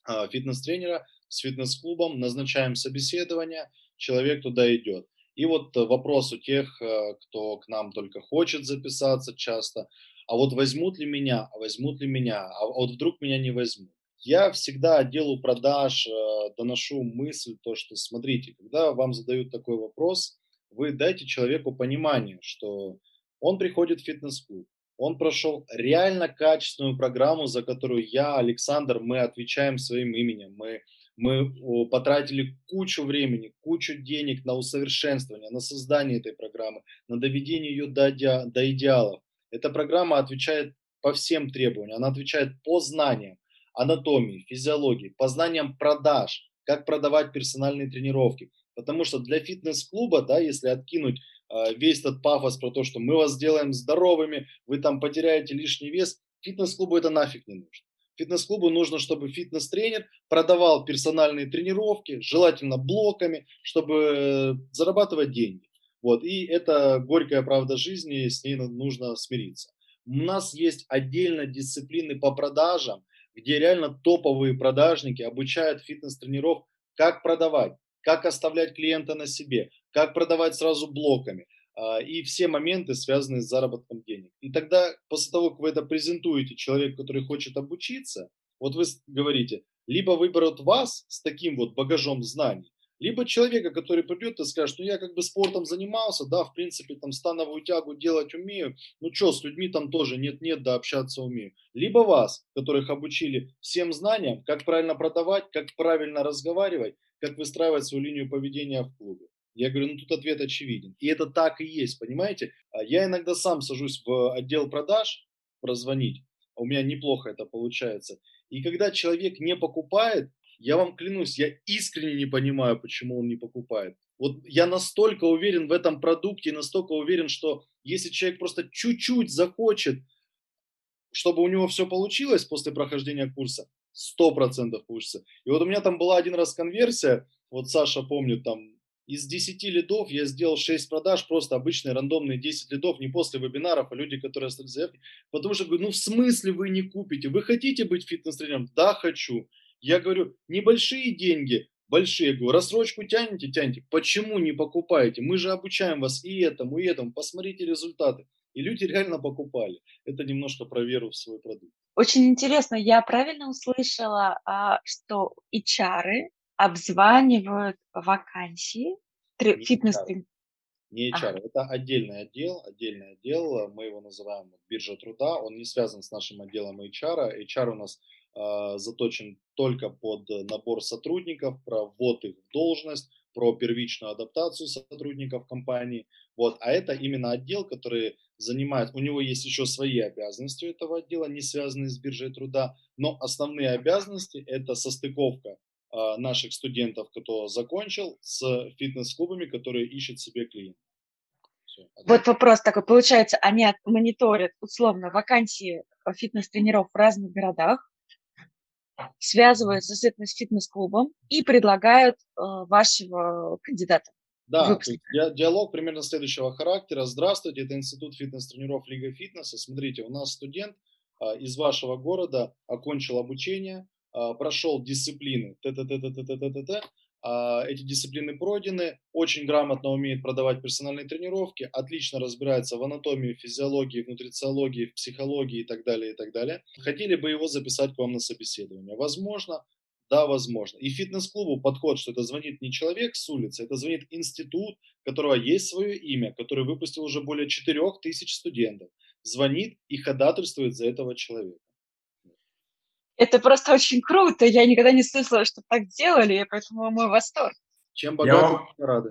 Speaker 3: а, фитнес-тренера с фитнес-клубом, назначаем собеседование, человек туда идет. И вот э, вопрос у тех, э, кто к нам только хочет записаться часто, а вот возьмут ли меня, а возьмут ли меня, а вот вдруг меня не возьмут. Я всегда отделу продаж э, доношу мысль, то, что смотрите, когда вам задают такой вопрос, вы дайте человеку понимание, что он приходит в фитнес-клуб, он прошел реально качественную программу, за которую я, Александр, мы отвечаем своим именем, мы мы потратили кучу времени, кучу денег на усовершенствование, на создание этой программы, на доведение ее до, до идеалов. Эта программа отвечает по всем требованиям, она отвечает по знаниям, анатомии, физиологии, по знаниям продаж, как продавать персональные тренировки. Потому что для фитнес-клуба, да, если откинуть э, весь этот пафос про то, что мы вас сделаем здоровыми, вы там потеряете лишний вес, фитнес-клубу это нафиг не нужно. Фитнес-клубу нужно, чтобы фитнес-тренер продавал персональные тренировки, желательно блоками, чтобы э, зарабатывать деньги. Вот, и это горькая правда жизни, с ней нужно смириться. У нас есть отдельно дисциплины по продажам, где реально топовые продажники обучают фитнес-тренеров, как продавать, как оставлять клиента на себе, как продавать сразу блоками а, и все моменты, связанные с заработком денег. И тогда, после того, как вы это презентуете человеку, который хочет обучиться, вот вы говорите, либо выберут вас с таким вот багажом знаний, либо человека, который придет и скажет, ну я как бы спортом занимался, да, в принципе там становую тягу делать умею, ну что, с людьми там тоже нет-нет, да, общаться умею. Либо вас, которых обучили всем знаниям, как правильно продавать, как правильно разговаривать, как выстраивать свою линию поведения в клубе. Я говорю, ну тут ответ очевиден. И это так и есть, понимаете? А я иногда сам сажусь в отдел продаж прозвонить, у меня неплохо это получается. И когда человек не покупает, я вам клянусь, я искренне не понимаю, почему он не покупает. Вот я настолько уверен в этом продукте, настолько уверен, что если человек просто чуть-чуть захочет, чтобы у него все получилось после прохождения курса, 100% получится. И вот у меня там была один раз конверсия, вот Саша помнит, там из 10 лидов я сделал 6 продаж, просто обычные рандомные 10 лидов, не после вебинаров, а люди, которые оставили заявки. Потому что говорю, ну в смысле вы не купите? Вы хотите быть фитнес-тренером? Да, хочу. Я говорю, небольшие деньги, большие. Я говорю, рассрочку тянете, тянете. Почему не покупаете? Мы же обучаем вас и этому, и этому. Посмотрите результаты. И люди реально покупали. Это немножко про веру в свой продукт.
Speaker 2: Очень интересно, я правильно услышала, а, что HR обзванивают вакансии фитнес
Speaker 3: не HR, ага. это отдельный отдел, отдельный отдел, мы его называем биржа труда, он не связан с нашим отделом HR. HR у нас заточен только под набор сотрудников, про ввод их в должность, про первичную адаптацию сотрудников компании. Вот. А это именно отдел, который занимает, у него есть еще свои обязанности у этого отдела, не связанные с биржей труда, но основные обязанности это состыковка а, наших студентов, кто закончил, с фитнес-клубами, которые ищут себе клиентов.
Speaker 2: Вот вопрос такой, получается, они мониторят условно вакансии фитнес-тренеров в разных городах, связываются с фитнес-клубом и предлагают э, вашего кандидата.
Speaker 3: Да, диалог примерно следующего характера. Здравствуйте, это Институт фитнес-тренеров Лига фитнеса. Смотрите, у нас студент э, из вашего города окончил обучение, э, прошел дисциплины, т -т -т -т -т -т -т -т, эти дисциплины пройдены, очень грамотно умеет продавать персональные тренировки, отлично разбирается в анатомии, физиологии, в нутрициологии, в психологии и так далее, и так далее. Хотели бы его записать к вам на собеседование? Возможно, да, возможно. И фитнес-клубу подход, что это звонит не человек с улицы, это звонит институт, у которого есть свое имя, который выпустил уже более 4000 студентов, звонит и ходатайствует за этого человека.
Speaker 2: Это просто очень круто. Я никогда не слышала, что так делали, поэтому мой восторг.
Speaker 3: Чем богаты, вам... рады.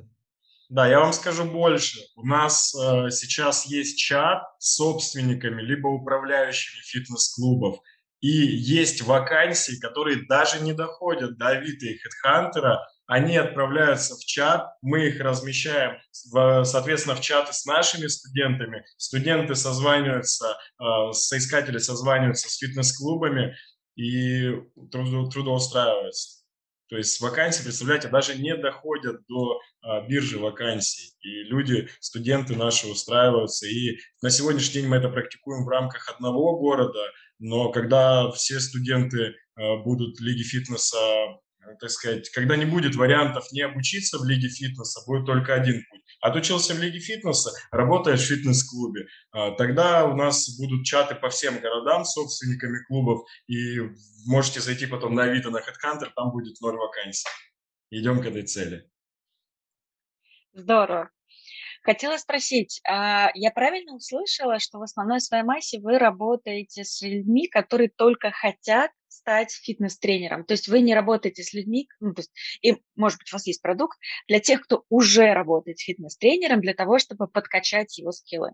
Speaker 4: Да, я вам скажу больше. У нас э, сейчас есть чат с собственниками, либо управляющими фитнес-клубов. И есть вакансии, которые даже не доходят до Авито и Хедхантера. Они отправляются в чат, мы их размещаем, в, соответственно, в чаты с нашими студентами. Студенты созваниваются, э, соискатели созваниваются с фитнес-клубами и трудоустраиваются. То есть вакансии, представляете, даже не доходят до а, биржи вакансий. И люди, студенты наши устраиваются. И на сегодняшний день мы это практикуем в рамках одного города, но когда все студенты а, будут Лиге фитнеса, так сказать, когда не будет вариантов не обучиться в Лиге фитнеса, будет только один путь Отучился в Лиге фитнеса, работаешь в фитнес-клубе. А, тогда у нас будут чаты по всем городам с собственниками клубов, и можете зайти потом на Авито, на HeadHunter, там будет ноль вакансий. Идем к этой цели.
Speaker 2: Здорово. Хотела спросить, а, я правильно услышала, что в основной своей массе вы работаете с людьми, которые только хотят стать фитнес-тренером. То есть вы не работаете с людьми, ну, то есть, и, может быть, у вас есть продукт для тех, кто уже работает фитнес-тренером, для того, чтобы подкачать его скиллы.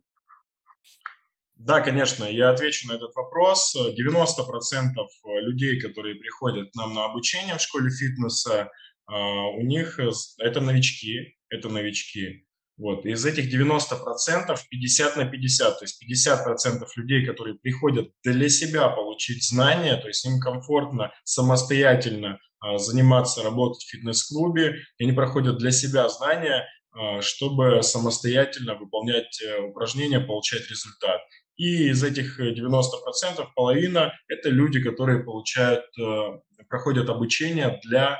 Speaker 4: Да, конечно, я отвечу на этот вопрос. 90% людей, которые приходят к нам на обучение в школе фитнеса, а, у них это новички, это новички. Вот. Из этих 90% 50 на 50, то есть 50% людей, которые приходят для себя получить знания, то есть им комфортно самостоятельно а, заниматься, работать в фитнес-клубе, и они проходят для себя знания, а, чтобы самостоятельно выполнять э, упражнения, получать результат. И из этих 90% половина – это люди, которые получают, проходят обучение для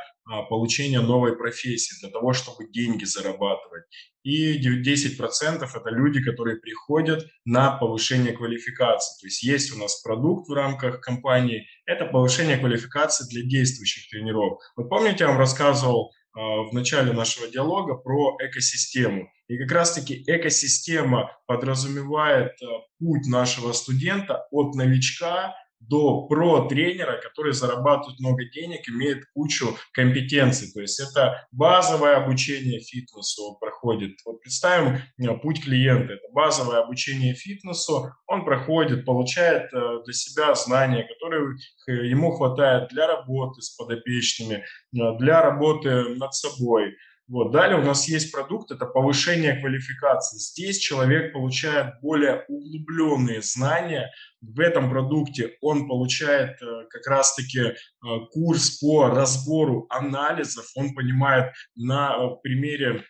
Speaker 4: получения новой профессии, для того, чтобы деньги зарабатывать. И 10% это люди, которые приходят на повышение квалификации. То есть есть у нас продукт в рамках компании, это повышение квалификации для действующих тренеров. Вот помните, я вам рассказывал а, в начале нашего диалога про экосистему. И как раз-таки экосистема подразумевает а, путь нашего студента от новичка до про-тренера, который зарабатывает много денег, имеет кучу компетенций. То есть это базовое обучение фитнесу проходит. Вот представим э, путь клиента. Это базовое обучение фитнесу. Он проходит, получает э, для себя знания, которые ему хватает для работы с подопечными, э, для работы над собой. Вот. Далее у нас есть продукт, это повышение квалификации. Здесь человек получает более углубленные знания. В этом продукте он получает э, как раз-таки э, курс по разбору анализов. Он понимает на э, примере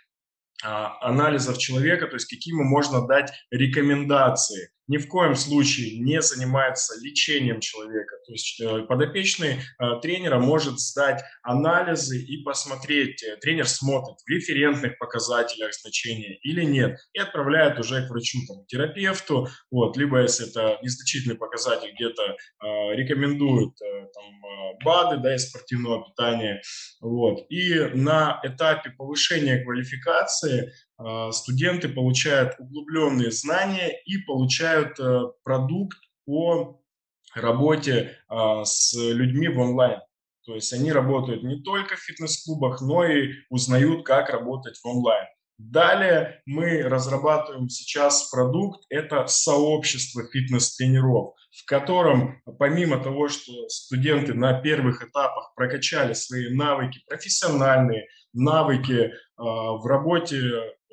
Speaker 4: а, анализов человека, то есть какие ему можно дать рекомендации ни в коем случае не занимается лечением человека. То есть э, подопечный э, тренера может сдать анализы и посмотреть, э, тренер смотрит в референтных показателях значения или нет, и отправляет уже к врачу, там, терапевту, вот, либо если это незначительный показатель, где-то рекомендуют там, БАДы да, из спортивного питания. Вот. И на этапе повышения квалификации студенты получают углубленные знания и получают э, продукт по работе а, с людьми в онлайн. То есть они работают не только в фитнес-клубах, но и узнают, как работать в онлайн. Далее мы разрабатываем сейчас продукт, это сообщество фитнес-тренеров, в котором помимо того, что студенты на первых этапах прокачали свои навыки профессиональные, навыки э, в работе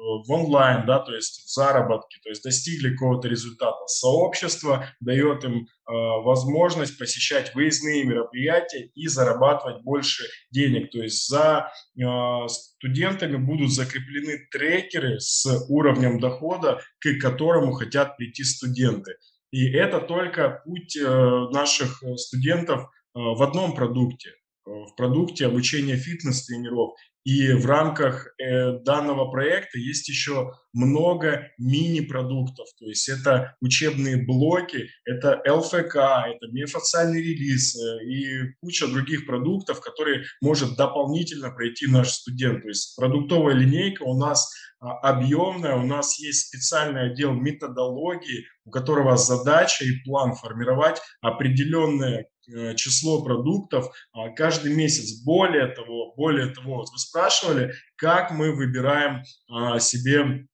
Speaker 4: в онлайн, да, то есть в заработке, то есть достигли какого-то результата. Сообщество дает им э, возможность посещать выездные мероприятия и зарабатывать больше денег. То есть за э, студентами будут закреплены трекеры с уровнем дохода, к которому хотят прийти студенты. И это только путь э, наших студентов э, в одном продукте э, в продукте обучения фитнес-тренеров. И в рамках э, данного проекта есть еще много мини-продуктов. То есть это учебные блоки, это ЛФК, это миофациальный релиз э, и куча других продуктов, которые может дополнительно пройти наш студент. То есть продуктовая линейка у нас а, объемная, у нас есть специальный отдел методологии, у которого задача и план формировать определенное число продуктов а, каждый месяц. Более того, более того, вы спрашивали, как мы выбираем а, себе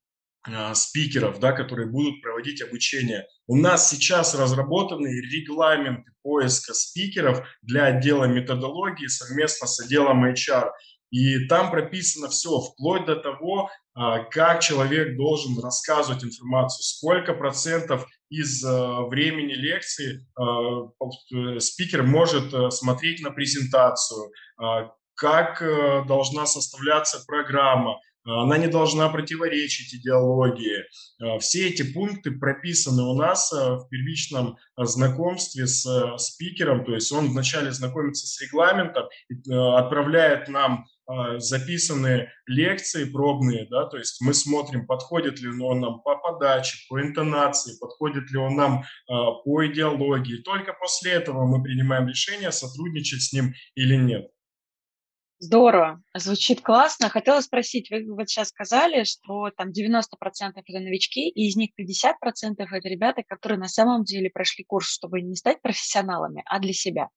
Speaker 4: а, спикеров, да, которые будут проводить обучение. У нас сейчас разработаны регламенты поиска спикеров для отдела методологии совместно с отделом HR. И там прописано все, вплоть до того, как человек должен рассказывать информацию, сколько процентов из э, времени лекции э, э, спикер может смотреть на презентацию, как должна составляться программа, она не должна противоречить идеологии. Все эти пункты прописаны у нас в первичном знакомстве с спикером, то есть он вначале знакомится с регламентом, отправляет нам записаны лекции пробные, да, то есть мы смотрим, подходит ли он нам по подаче, по интонации, подходит ли он нам по идеологии. Только после этого мы принимаем решение, сотрудничать с ним или нет.
Speaker 2: Здорово, звучит классно. Хотела спросить, вы вот сейчас сказали, что там 90% это новички, и из них 50% это ребята, которые на самом деле прошли курс, чтобы не стать профессионалами, а для себя.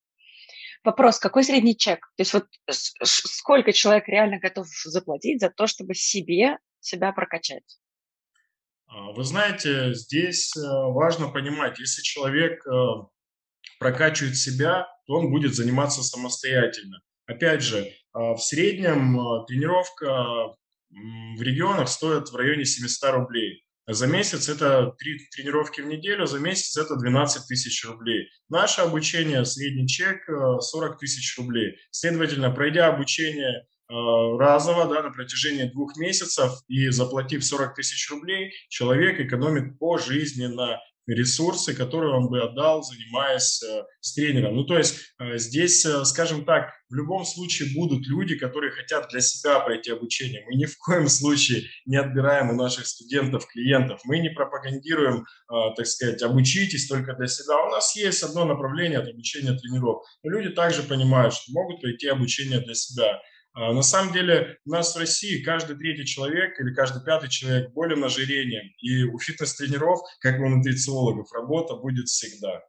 Speaker 2: Вопрос, какой средний чек? То есть вот сколько человек реально готов заплатить за то, чтобы себе себя прокачать?
Speaker 4: А, вы знаете, здесь э, важно понимать, если человек э, прокачивает себя, то он будет заниматься самостоятельно. Опять же, а, в среднем э, тренировка в регионах стоит в районе 700 рублей. За месяц это три тренировки в неделю, за месяц это 12 тысяч рублей. Наше обучение, средний чек 40 э, тысяч рублей. Следовательно, пройдя обучение разово да, на протяжении двух месяцев и заплатив 40 тысяч рублей, человек экономит пожизненно ресурсы, которые он бы отдал, занимаясь э, с тренером. Ну, то есть э, здесь, э, скажем так, в любом случае будут люди, которые хотят для себя пройти обучение. Мы ни в коем случае не отбираем у наших студентов, клиентов. Мы не пропагандируем, так сказать, обучитесь только для себя. У нас есть одно направление от обучения тренеров. Люди также понимают, что могут пройти обучение для себя. А, на самом деле у нас в России каждый третий человек или каждый пятый человек болен ожирением. И у фитнес-тренеров, как и у нутрициологов, работа будет всегда.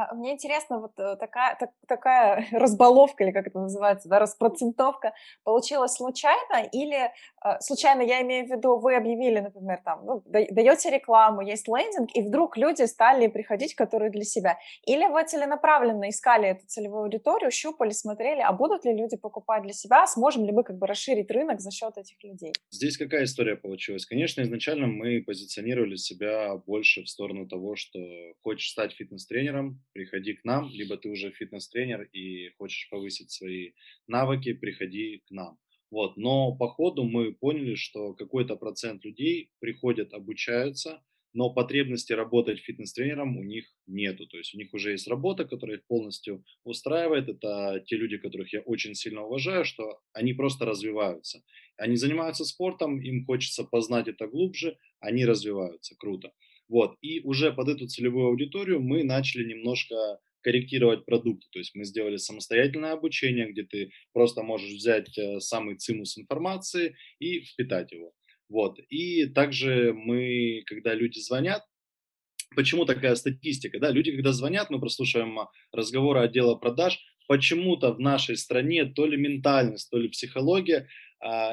Speaker 1: А, мне интересно, вот э, такая, так, такая [laughs] разбаловка, или как это называется, да, распроцентовка получилась случайно, или э, случайно, я имею в виду, вы объявили, например, там, ну, даете рекламу, есть лендинг, и вдруг люди стали приходить, которые для себя, или вы целенаправленно искали эту целевую аудиторию, щупали, смотрели, а будут ли люди покупать для себя, сможем ли мы как бы расширить рынок за счет этих людей?
Speaker 3: Здесь какая история получилась? Конечно, изначально мы позиционировали себя больше в сторону того, что хочешь стать фитнес-тренером, приходи к нам, либо ты уже фитнес-тренер и хочешь повысить свои навыки, приходи к нам. Вот. Но по ходу мы поняли, что какой-то процент людей приходят, обучаются, но потребности работать фитнес-тренером у них нету. То есть у них уже есть работа, которая их полностью устраивает. Это те люди, которых я очень сильно уважаю, что они просто развиваются. Они занимаются спортом, им хочется познать это глубже, они развиваются. Круто. Вот. И уже под эту целевую аудиторию мы начали немножко корректировать продукты. То есть мы сделали самостоятельное обучение, где ты просто можешь взять э, самый цимус информации и впитать его. Вот. И также мы, когда люди звонят, почему такая статистика? Да? Люди, когда звонят, мы прослушиваем разговоры отдела продаж, почему-то в нашей стране то ли ментальность, то ли психология а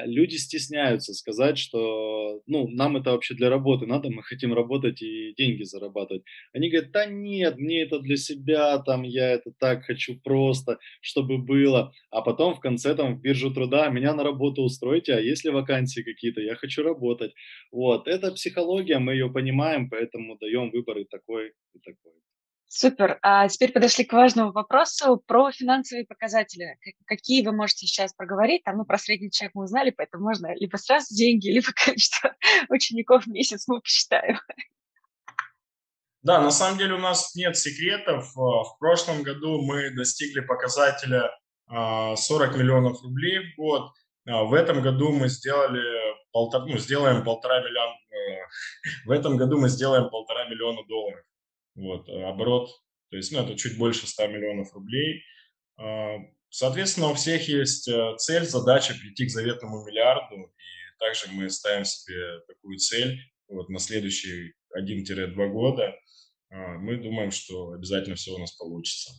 Speaker 3: люди стесняются сказать, что ну, нам это вообще для работы надо, мы хотим работать и деньги зарабатывать. Они говорят, да нет, мне это для себя, там, я это так хочу просто, чтобы было. А потом в конце там в биржу труда меня на работу устроите, а если вакансии какие-то, я хочу работать. Вот, это психология, мы ее понимаем, поэтому даем выбор и такой, и такой.
Speaker 2: Супер. А теперь подошли к важному вопросу про финансовые показатели. Какие вы можете сейчас проговорить? Там, ну, про средний чек мы узнали, поэтому можно либо сразу деньги, [laughs] либо количество учеников в месяц мы посчитаем.
Speaker 4: Да, на самом деле у нас нет секретов. А, в прошлом году мы достигли показателя 40 а, миллионов рублей в год. А, в этом году мы сделали полтора, ну, сделаем полтора миллиона. Э, [laughs] в этом году мы сделаем полтора миллиона долларов. Вот, э, оборот, то есть, ну, это чуть больше 100 миллионов рублей. А, соответственно, у всех есть э, цель, задача прийти к заветному миллиарду, и также мы ставим себе такую цель вот, на следующие 1-2 года. А, мы думаем, что обязательно все у нас получится.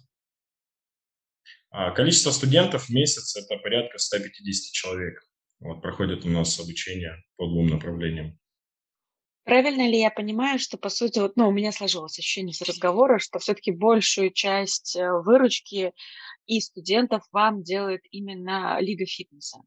Speaker 4: А, количество студентов в месяц – это порядка 150 человек. Вот, проходит у нас обучение по двум направлениям.
Speaker 2: Правильно ли я понимаю, что, по сути, вот, ну, у меня сложилось ощущение с разговора, что все-таки большую часть э, выручки и студентов вам делает именно Лига фитнеса?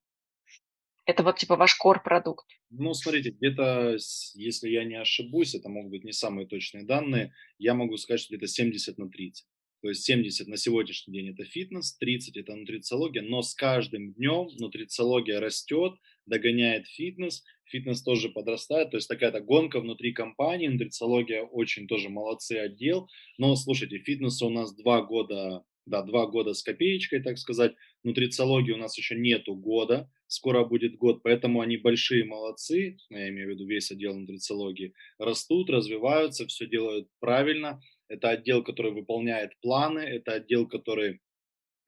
Speaker 2: Это вот типа ваш core-продукт.
Speaker 3: Ну, смотрите, где-то, если я не ошибусь, это могут быть не самые точные данные, я могу сказать, что где-то 70 на 30. То есть 70 на сегодняшний день это фитнес, 30 это нутрициология, но с каждым днем нутрициология растет, догоняет фитнес, фитнес тоже подрастает, то есть такая-то гонка внутри компании, нутрициология очень тоже молодцы отдел, но слушайте, фитнеса у нас два года, да, два года с копеечкой, так сказать, нутрициологии у нас еще нету года, скоро будет год, поэтому они большие молодцы, я имею в виду весь отдел нутрициологии, растут, развиваются, все делают правильно, это отдел, который выполняет планы, это отдел, который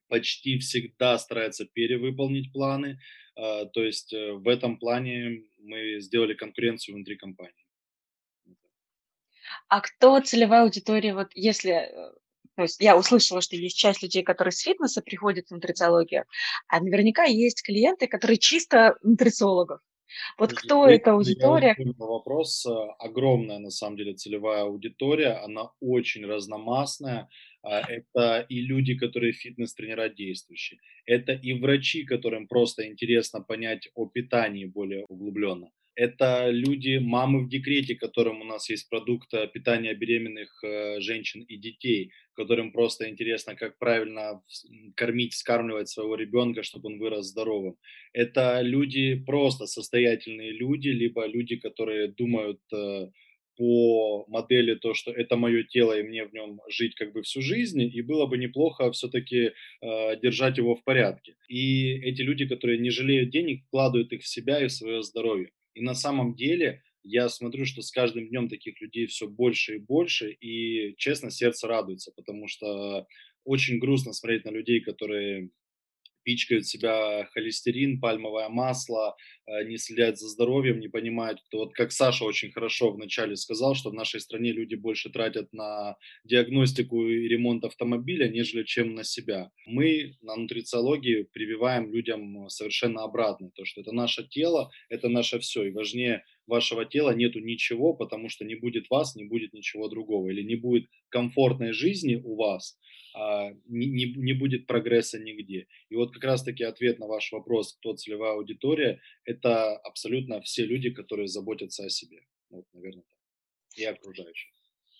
Speaker 3: почти всегда старается перевыполнить планы. А, то есть э, в этом плане мы сделали конкуренцию внутри компании.
Speaker 2: А кто целевая аудитория, вот если э, то есть я услышала, что есть часть людей, которые с фитнеса приходят в нутрициологию, а наверняка есть клиенты, которые чисто нутрициологов. Вот кто я, эта аудитория?
Speaker 3: Я вопрос. Э, огромная, на самом деле, целевая аудитория. Она очень разномастная. А, это и люди, которые фитнес-тренера действующие. Это и врачи, которым просто интересно понять о питании более углубленно. Это люди, мамы в декрете, которым у нас есть продукт э, питания беременных э, женщин и детей, которым просто интересно, как правильно кормить, скармливать своего ребенка, чтобы он вырос здоровым. Это люди, просто состоятельные люди, либо люди, которые думают э, по модели то, что это мое тело, и мне в нем жить как бы всю жизнь, и было бы неплохо все-таки э, держать его в порядке. И эти люди, которые не жалеют денег, вкладывают их в себя и в свое здоровье. И на самом деле я смотрю, что с каждым днем таких людей все больше и больше, и, честно, сердце радуется, потому что очень грустно смотреть на людей, которые пичкают себя холестерин, пальмовое масло, э, не следят за здоровьем, не понимают. Вот как Саша очень хорошо вначале сказал, что в нашей стране люди больше тратят на диагностику и ремонт автомобиля, нежели чем на себя. Мы на нутрициологии прививаем людям совершенно обратно, то, что это наше тело, это наше все, и важнее вашего тела нету ничего, потому что не будет вас, не будет ничего другого, или не будет комфортной жизни у вас, не, не, не будет прогресса нигде. И вот как раз-таки ответ на ваш вопрос, кто целевая аудитория, это абсолютно все люди, которые заботятся о себе. Вот, наверное, так. И окружающих.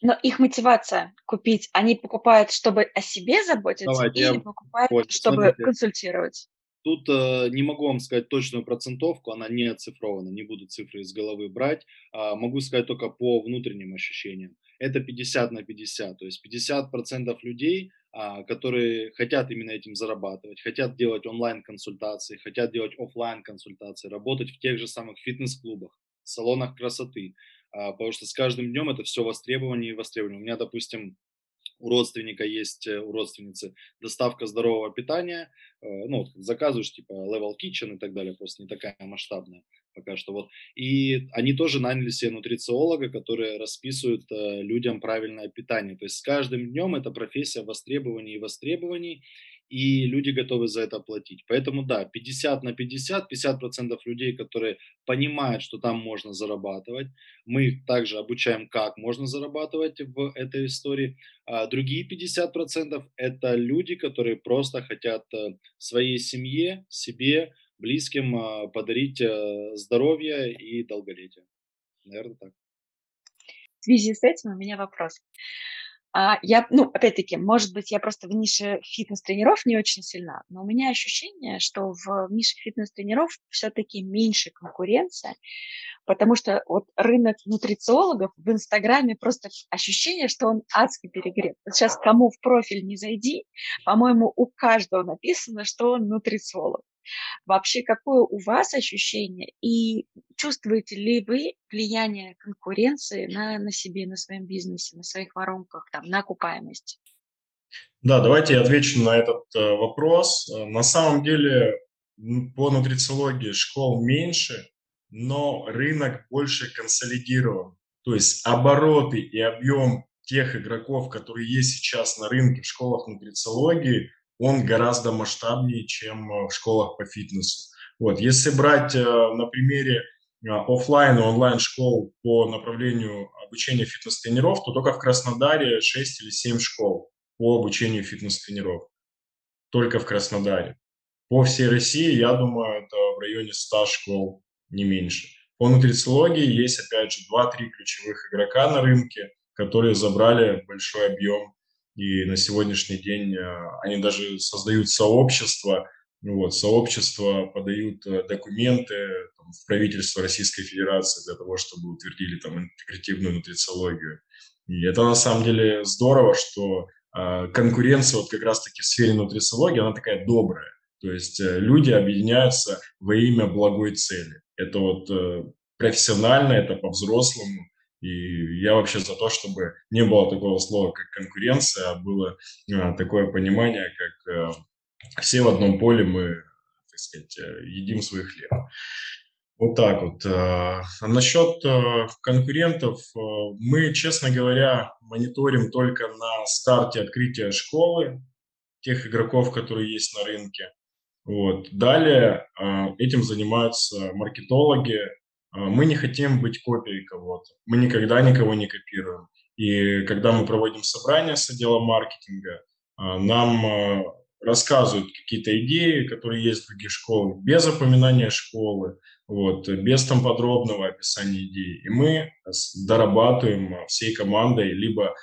Speaker 2: Но их мотивация купить, они покупают, чтобы о себе заботиться, Давайте, или покупают, понял. чтобы Смотрите. консультировать?
Speaker 3: Тут э, не могу вам сказать точную процентовку, она не оцифрована, не буду цифры из головы брать. А могу сказать только по внутренним ощущениям. Это 50 на 50, то есть 50% людей, а, которые хотят именно этим зарабатывать, хотят делать онлайн-консультации, хотят делать офлайн консультации работать в тех же самых фитнес-клубах, салонах красоты, а, потому что с каждым днем это все востребование и востребование. У меня, допустим, у родственника есть, э, у родственницы доставка здорового питания, э, ну, вот заказываешь, типа Level Kitchen и так далее, просто не такая масштабная пока что, вот. И они тоже наняли себе нутрициолога, которые расписывают э, людям правильное питание, то есть с каждым днем эта профессия востребований и востребований, и люди готовы за это платить. Поэтому да, 50 на 50, 50 процентов людей, которые понимают, что там можно зарабатывать. Мы их также обучаем, как можно зарабатывать в этой истории. А другие 50 процентов это люди, которые просто хотят э, своей семье, себе, близким э, подарить э, здоровье и долголетие. Наверное, так.
Speaker 2: В связи с этим у меня вопрос. А я, ну, опять-таки, может быть, я просто в нише фитнес-тренеров не очень сильна, но у меня ощущение, что в нише фитнес-тренеров все-таки меньше конкуренция, потому что вот рынок нутрициологов в Инстаграме просто ощущение, что он адски перегрет. Вот сейчас кому в профиль не зайди, по-моему, у каждого написано, что он нутрициолог. Вообще, какое у вас ощущение и чувствуете ли вы влияние конкуренции на, на себе, на своем бизнесе, на своих воронках, там, на окупаемость?
Speaker 4: Да, давайте я отвечу на этот э, вопрос. Э, на самом деле по нутрициологии школ меньше, но рынок больше консолидирован. То есть обороты и объем тех игроков, которые есть сейчас на рынке в школах нутрициологии, он гораздо масштабнее, чем э, в школах по фитнесу. Вот, если брать э, на примере э, офлайн и онлайн школ по направлению обучения фитнес-тренеров, то только в Краснодаре 6 или 7 школ по обучению фитнес-тренеров. Только в Краснодаре. По всей России, я думаю, это в районе 100 школ, не меньше. По нутрициологии есть, опять же, 2-3 ключевых игрока на рынке, которые забрали большой объем и на сегодняшний день э, они даже создают сообщество, ну вот, сообщество подают э, документы там, в правительство Российской Федерации для того, чтобы утвердили там интегративную нутрициологию. И это на самом деле здорово, что э, конкуренция вот как раз-таки в сфере нутрициологии, она такая добрая. То есть э, люди объединяются во имя благой цели. Это вот э, профессионально, это по-взрослому, и я вообще за то, чтобы не было такого слова, как конкуренция, а было а, такое понимание, как а, все в одном поле мы, так сказать, э, едим свой хлеб. Вот так вот. А насчет конкурентов, мы, честно говоря, мониторим только на старте открытия школы тех игроков, которые есть на рынке. Вот. Далее этим занимаются маркетологи, а, мы не хотим быть копией кого-то. Мы никогда никого не копируем. И когда мы проводим собрания с отделом маркетинга, а, нам а, рассказывают какие-то идеи, которые есть в других школах, без упоминания школы, вот, без там подробного описания идей. И мы дорабатываем всей командой, либо а,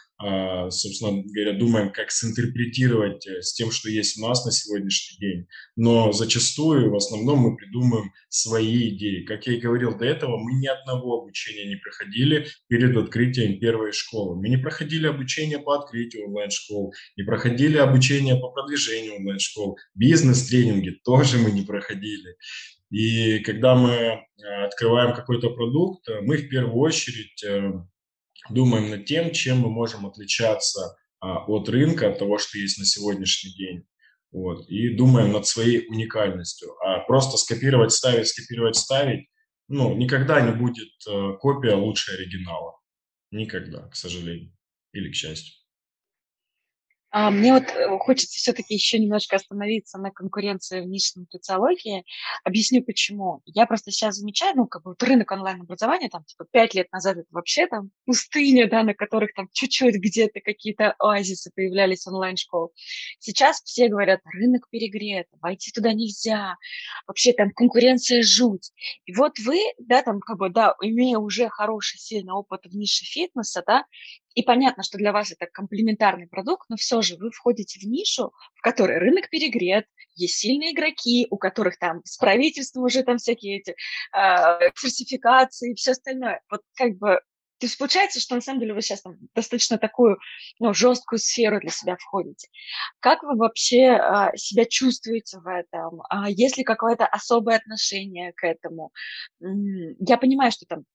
Speaker 4: собственно говоря, думаем, как синтерпретировать э, с тем, что есть у нас на сегодняшний день. Но зачастую, в основном, мы придумываем свои идеи. Как я и говорил до этого, мы ни одного обучения не проходили перед открытием первой школы. Мы не проходили обучение по открытию онлайн-школ, не проходили обучение по продвижению онлайн-школ. Бизнес-тренинги тоже мы не проходили. И когда мы э, открываем какой-то продукт, мы в первую очередь э, думаем над тем, чем мы можем отличаться а, от рынка, от того, что есть на сегодняшний день. Вот, и думаем над своей уникальностью. А просто скопировать, ставить, скопировать, ставить, ну, никогда не будет э, копия лучше оригинала. Никогда, к сожалению. Или к счастью.
Speaker 2: А, мне вот э, хочется все-таки еще немножко остановиться на конкуренции в нишной нутрициологии. Объясню почему. Я просто сейчас замечаю, ну, как бы вот рынок онлайн-образования, там, типа, пять лет назад это вообще там пустыня, да, на которых там чуть-чуть где-то какие-то оазисы появлялись онлайн-школ. Сейчас все говорят, рынок перегрет, войти туда нельзя, вообще там конкуренция жуть. И вот вы, да, там, как бы, да, имея уже хороший, сильный опыт в нише фитнеса, да, и понятно, что для вас это комплементарный продукт, но все же вы входите в нишу, в которой рынок перегрет, есть сильные игроки, у которых там с правительством уже там всякие эти э, фальсификации и все остальное. Вот как бы то есть получается, что на самом деле вы сейчас там достаточно такую ну, жесткую сферу для себя входите. Как вы вообще а, себя чувствуете в этом? А, есть ли какое-то особое отношение к этому? Я понимаю, что там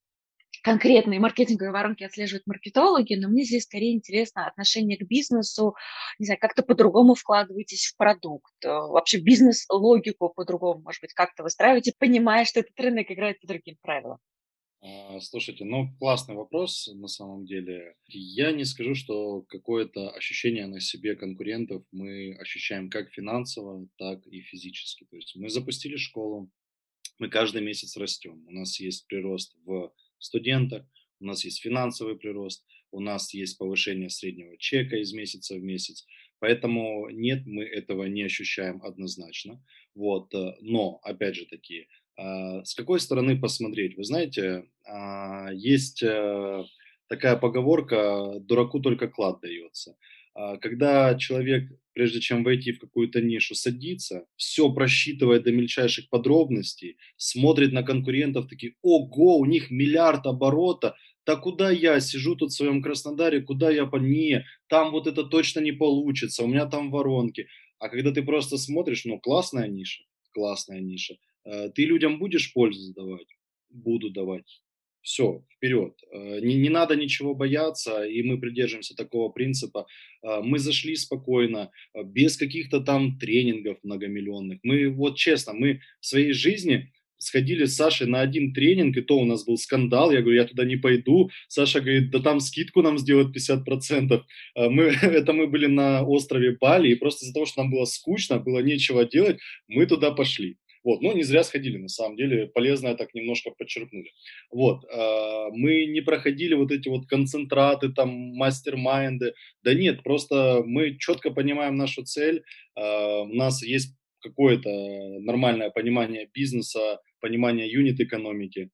Speaker 2: конкретные маркетинговые воронки отслеживают маркетологи, но мне здесь скорее интересно отношение к бизнесу, не знаю, как-то по-другому вкладываетесь в продукт, э, вообще бизнес-логику по-другому, может быть, как-то выстраиваете, понимая, что этот рынок играет по другим правилам.
Speaker 3: А, слушайте, ну классный вопрос на самом деле. Я не скажу, что какое-то ощущение на себе конкурентов мы ощущаем как финансово, так и физически. То есть мы запустили школу, мы каждый месяц растем. У нас есть прирост в студентах, у нас есть финансовый прирост, у нас есть повышение среднего чека из месяца в месяц. Поэтому нет, мы этого не ощущаем однозначно. Вот. Э, но, опять же таки, а, с какой стороны посмотреть? Вы знаете, а, есть э, такая поговорка «дураку только клад дается». А, когда человек, прежде чем войти в какую-то нишу, садится, все просчитывает до мельчайших подробностей, смотрит на конкурентов, такие, ого, у них миллиард оборота, да куда я сижу тут в своем Краснодаре, куда я по... Не, там вот это точно не получится, у меня там воронки. А когда ты просто смотришь, ну, классная ниша, классная ниша, э, ты людям будешь пользу давать? Буду давать все, вперед. Э, не, не надо ничего бояться, и мы придерживаемся такого принципа. Э, мы зашли спокойно, э, без каких-то там тренингов многомиллионных. Мы, вот честно, мы в своей жизни сходили с Сашей на один тренинг, и то у нас был скандал, я говорю, я туда не пойду. Саша говорит, да там скидку нам сделают 50%. Мы, [laughs] это мы были на острове Бали, и просто из-за того, что нам было скучно, было нечего делать, мы туда пошли. Вот, но не зря сходили, на самом деле, полезно так немножко подчеркнули. Вот, э, мы не проходили вот эти вот концентраты, там, мастер-майнды, да нет, просто мы четко понимаем нашу цель, э, у нас есть какое-то нормальное понимание бизнеса, понимание юнит-экономики,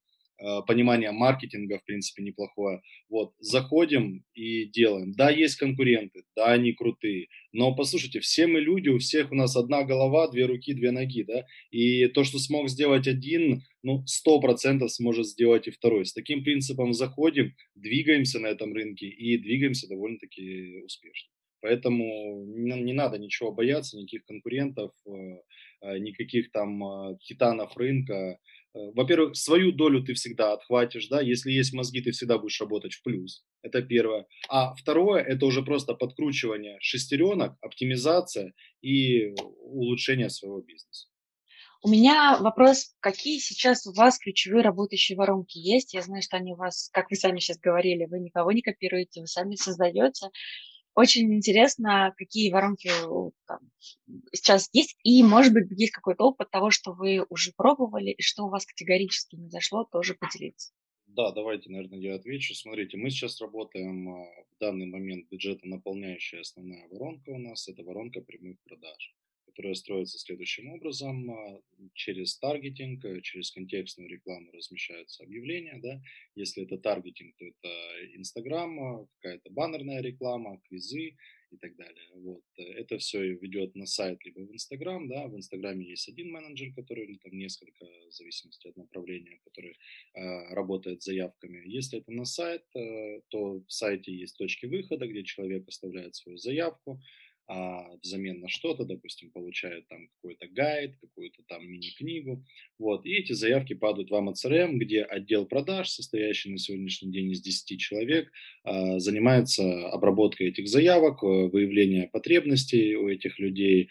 Speaker 3: понимание маркетинга, в принципе, неплохое. Вот, заходим и делаем. Да, есть конкуренты, да, они крутые, но послушайте, все мы люди, у всех у нас одна голова, две руки, две ноги, да, и то, что смог сделать один, ну, сто процентов сможет сделать и второй. С таким принципом заходим, двигаемся на этом рынке и двигаемся довольно-таки успешно. Поэтому не, не надо ничего бояться, никаких конкурентов, э, э, никаких там титанов рынка. Э, во-первых, свою долю ты всегда отхватишь, да, если есть мозги, ты всегда будешь работать в плюс. Это первое. А второе, это уже просто подкручивание шестеренок, оптимизация и улучшение своего бизнеса.
Speaker 2: У меня вопрос, какие сейчас у вас ключевые работающие воронки есть? Я знаю, что они у вас, как вы сами сейчас говорили, вы никого не копируете, вы сами создаете. Очень интересно, какие воронки там, сейчас есть, и, может быть, есть какой-то опыт того, что вы уже пробовали, и что у вас категорически не зашло, тоже поделиться.
Speaker 3: Да, давайте, наверное, я отвечу. Смотрите, мы сейчас работаем а, в данный момент бюджета наполняющая основная воронка у нас, это воронка прямых продаж которая строится следующим образом. А, через таргетинг, э, через контекстную рекламу размещаются объявления, да. Если это таргетинг, то это Инстаграм, какая-то баннерная реклама, квизы и так далее. Вот. Это все ведет на сайт либо в Инстаграм, да. В Инстаграме есть один менеджер, который, или там несколько, в зависимости от направления, который э, работает с заявками. Если это на сайт, э, то в сайте есть точки выхода, где человек оставляет свою заявку, а, взамен на что-то, допустим, получает там какой-то гайд, какую-то там мини-книгу, вот, и эти заявки падают вам от CRM, где отдел продаж, состоящий на сегодняшний день из 10 человек, а, занимается обработкой этих заявок, э, выявлением потребностей у этих людей,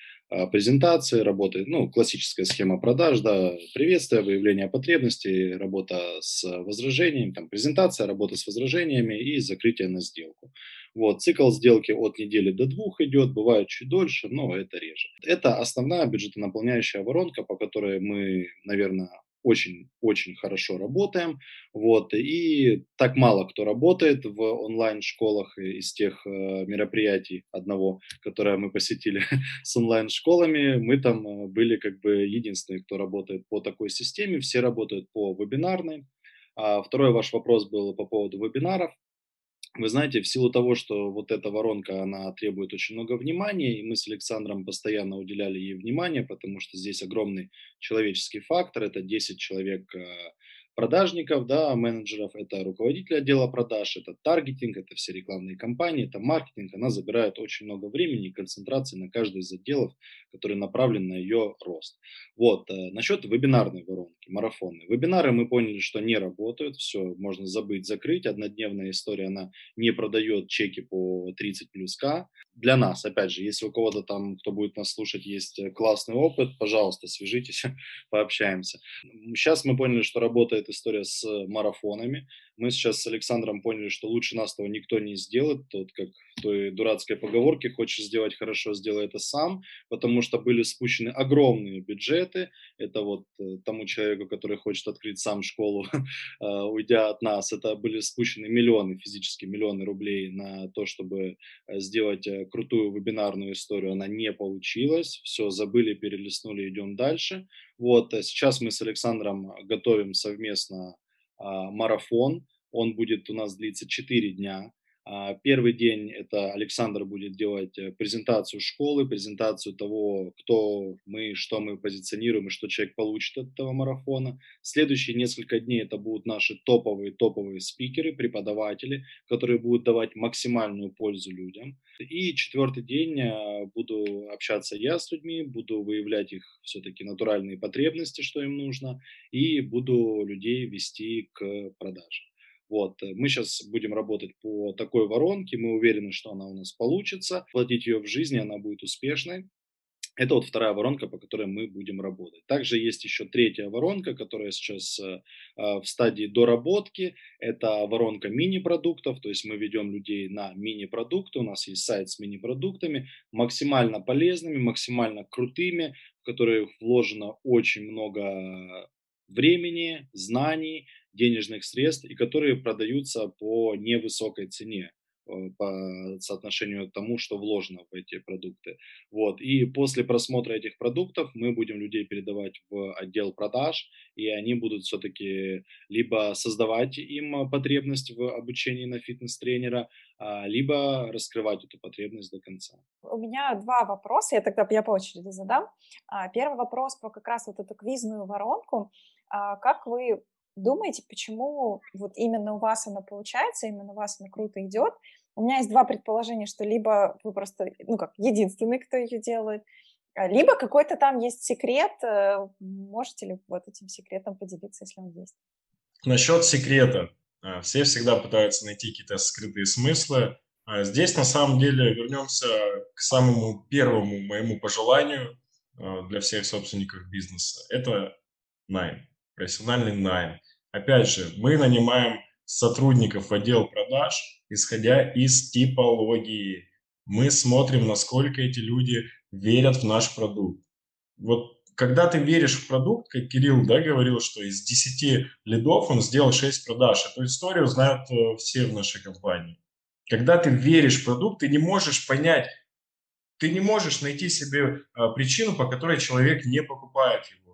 Speaker 3: презентации, работает, ну, классическая схема продаж, да, приветствие, выявление потребностей, работа с возражениями, там, презентация, работа с возражениями и закрытие на сделку. Вот, цикл сделки от недели до двух идет, бывает чуть дольше, но это реже. Это основная бюджетонаполняющая воронка, по которой мы, наверное, очень-очень хорошо работаем. Вот, и так мало кто работает в онлайн-школах из тех э, мероприятий одного, которое мы посетили [laughs] с онлайн-школами. Мы там э, были как бы единственные, кто работает по такой системе. Все работают по вебинарной. А второй ваш вопрос был по поводу вебинаров. Вы знаете, в силу того, что вот эта воронка, она требует очень много внимания, и мы с Александром постоянно уделяли ей внимание, потому что здесь огромный человеческий фактор, это 10 человек э, продажников, да, менеджеров, это руководитель отдела продаж, это таргетинг, это все рекламные кампании, это маркетинг. Она забирает очень много времени и концентрации на каждый из отделов, который направлен на ее рост. Вот, э, насчет вебинарной воронки, марафонной. Вебинары мы поняли, что не работают, все, можно забыть, закрыть. Однодневная история, она не продает чеки по 30 плюс К. Для нас, опять же, если у кого-то там, кто будет нас слушать, есть э, классный опыт, пожалуйста, свяжитесь, [laughs] пообщаемся. Сейчас мы поняли, что работает история с марафонами. Мы сейчас с Александром поняли, что лучше нас того никто не сделает. Тут как в той дурацкой поговорке, хочешь сделать хорошо, сделай это сам, потому что были спущены огромные бюджеты. Это вот э, тому человеку, который хочет открыть сам школу, [laughs] э, уйдя от нас, это были спущены миллионы, физически миллионы рублей на то, чтобы э, сделать крутую вебинарную историю. Она не получилась. Все, забыли, перелистнули, идем дальше. Вот сейчас мы с Александром готовим совместно марафон. Он будет у нас длиться 4 дня. А, первый день это Александр будет делать э, презентацию школы, презентацию того, кто мы, что мы позиционируем и что человек получит от этого марафона. Следующие несколько дней это будут наши топовые топовые спикеры, преподаватели, которые будут давать максимальную пользу людям. И четвертый день э, буду общаться я с людьми, буду выявлять их все-таки натуральные потребности, что им нужно, и буду людей вести к продаже. Вот, э, мы сейчас будем работать по такой воронке, мы уверены, что она у нас получится, платить ее в жизни, она будет успешной. Это вот вторая воронка, по которой мы будем работать. Также есть еще третья воронка, которая сейчас э, а, в стадии доработки. Это воронка мини-продуктов, то есть мы ведем людей на мини-продукты. У нас есть сайт с мини-продуктами, максимально полезными, максимально крутыми, в которые вложено очень много времени, знаний, денежных средств и которые продаются по невысокой цене э, по соотношению тому, что вложено в эти продукты. Вот. И после просмотра этих продуктов мы будем людей передавать в отдел продаж, и они будут все-таки либо создавать им потребность в обучении на фитнес-тренера, а, либо раскрывать эту потребность до конца.
Speaker 1: У меня два вопроса, я тогда я по очереди задам. А, первый вопрос про как раз вот эту квизную воронку. А, как вы думаете, почему вот именно у вас она получается, именно у вас она круто идет? У меня есть два предположения, что либо вы просто, ну как, единственный, кто ее делает, а, либо какой-то там есть секрет. Э, можете ли вот этим секретом поделиться, если он есть?
Speaker 4: Насчет секрета. А, все всегда пытаются найти какие-то скрытые смыслы. Здесь на самом деле вернемся к самому первому моему пожеланию для всех собственников бизнеса. Это найм профессиональный найм. Опять же, мы нанимаем сотрудников в отдел продаж, исходя из типологии. Мы смотрим, насколько эти люди верят в наш продукт. Вот когда ты веришь в продукт, как Кирилл да, говорил, что из 10 лидов он сделал 6 продаж, эту историю знают э, все в нашей компании. Когда ты веришь в продукт, ты не можешь понять, ты не можешь найти себе э, причину, по которой человек не покупает его.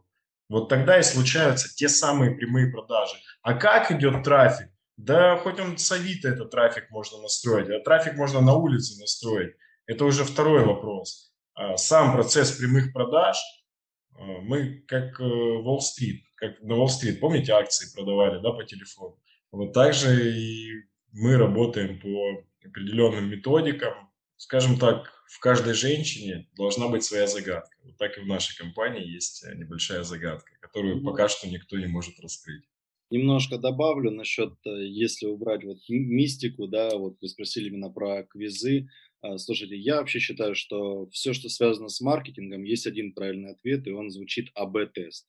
Speaker 4: Вот тогда и случаются те самые прямые продажи. А как идет трафик? Да хоть он с Авито этот трафик можно настроить, а трафик можно на улице настроить. Это уже второй вопрос. А сам процесс прямых продаж, а, мы как Уолл-стрит, э, как на Уолл-стрит, помните, акции продавали да, по телефону? Вот так же и мы работаем по определенным методикам. Скажем так, в каждой женщине должна быть своя загадка. Вот так и в нашей компании есть э, небольшая загадка, которую пока что никто не может раскрыть.
Speaker 3: Немножко добавлю насчет, э, если убрать вот мистику, да, вот вы спросили именно про квизы. А, слушайте, я вообще считаю, что все, что связано с маркетингом, есть один правильный ответ, и он звучит АБ-тест.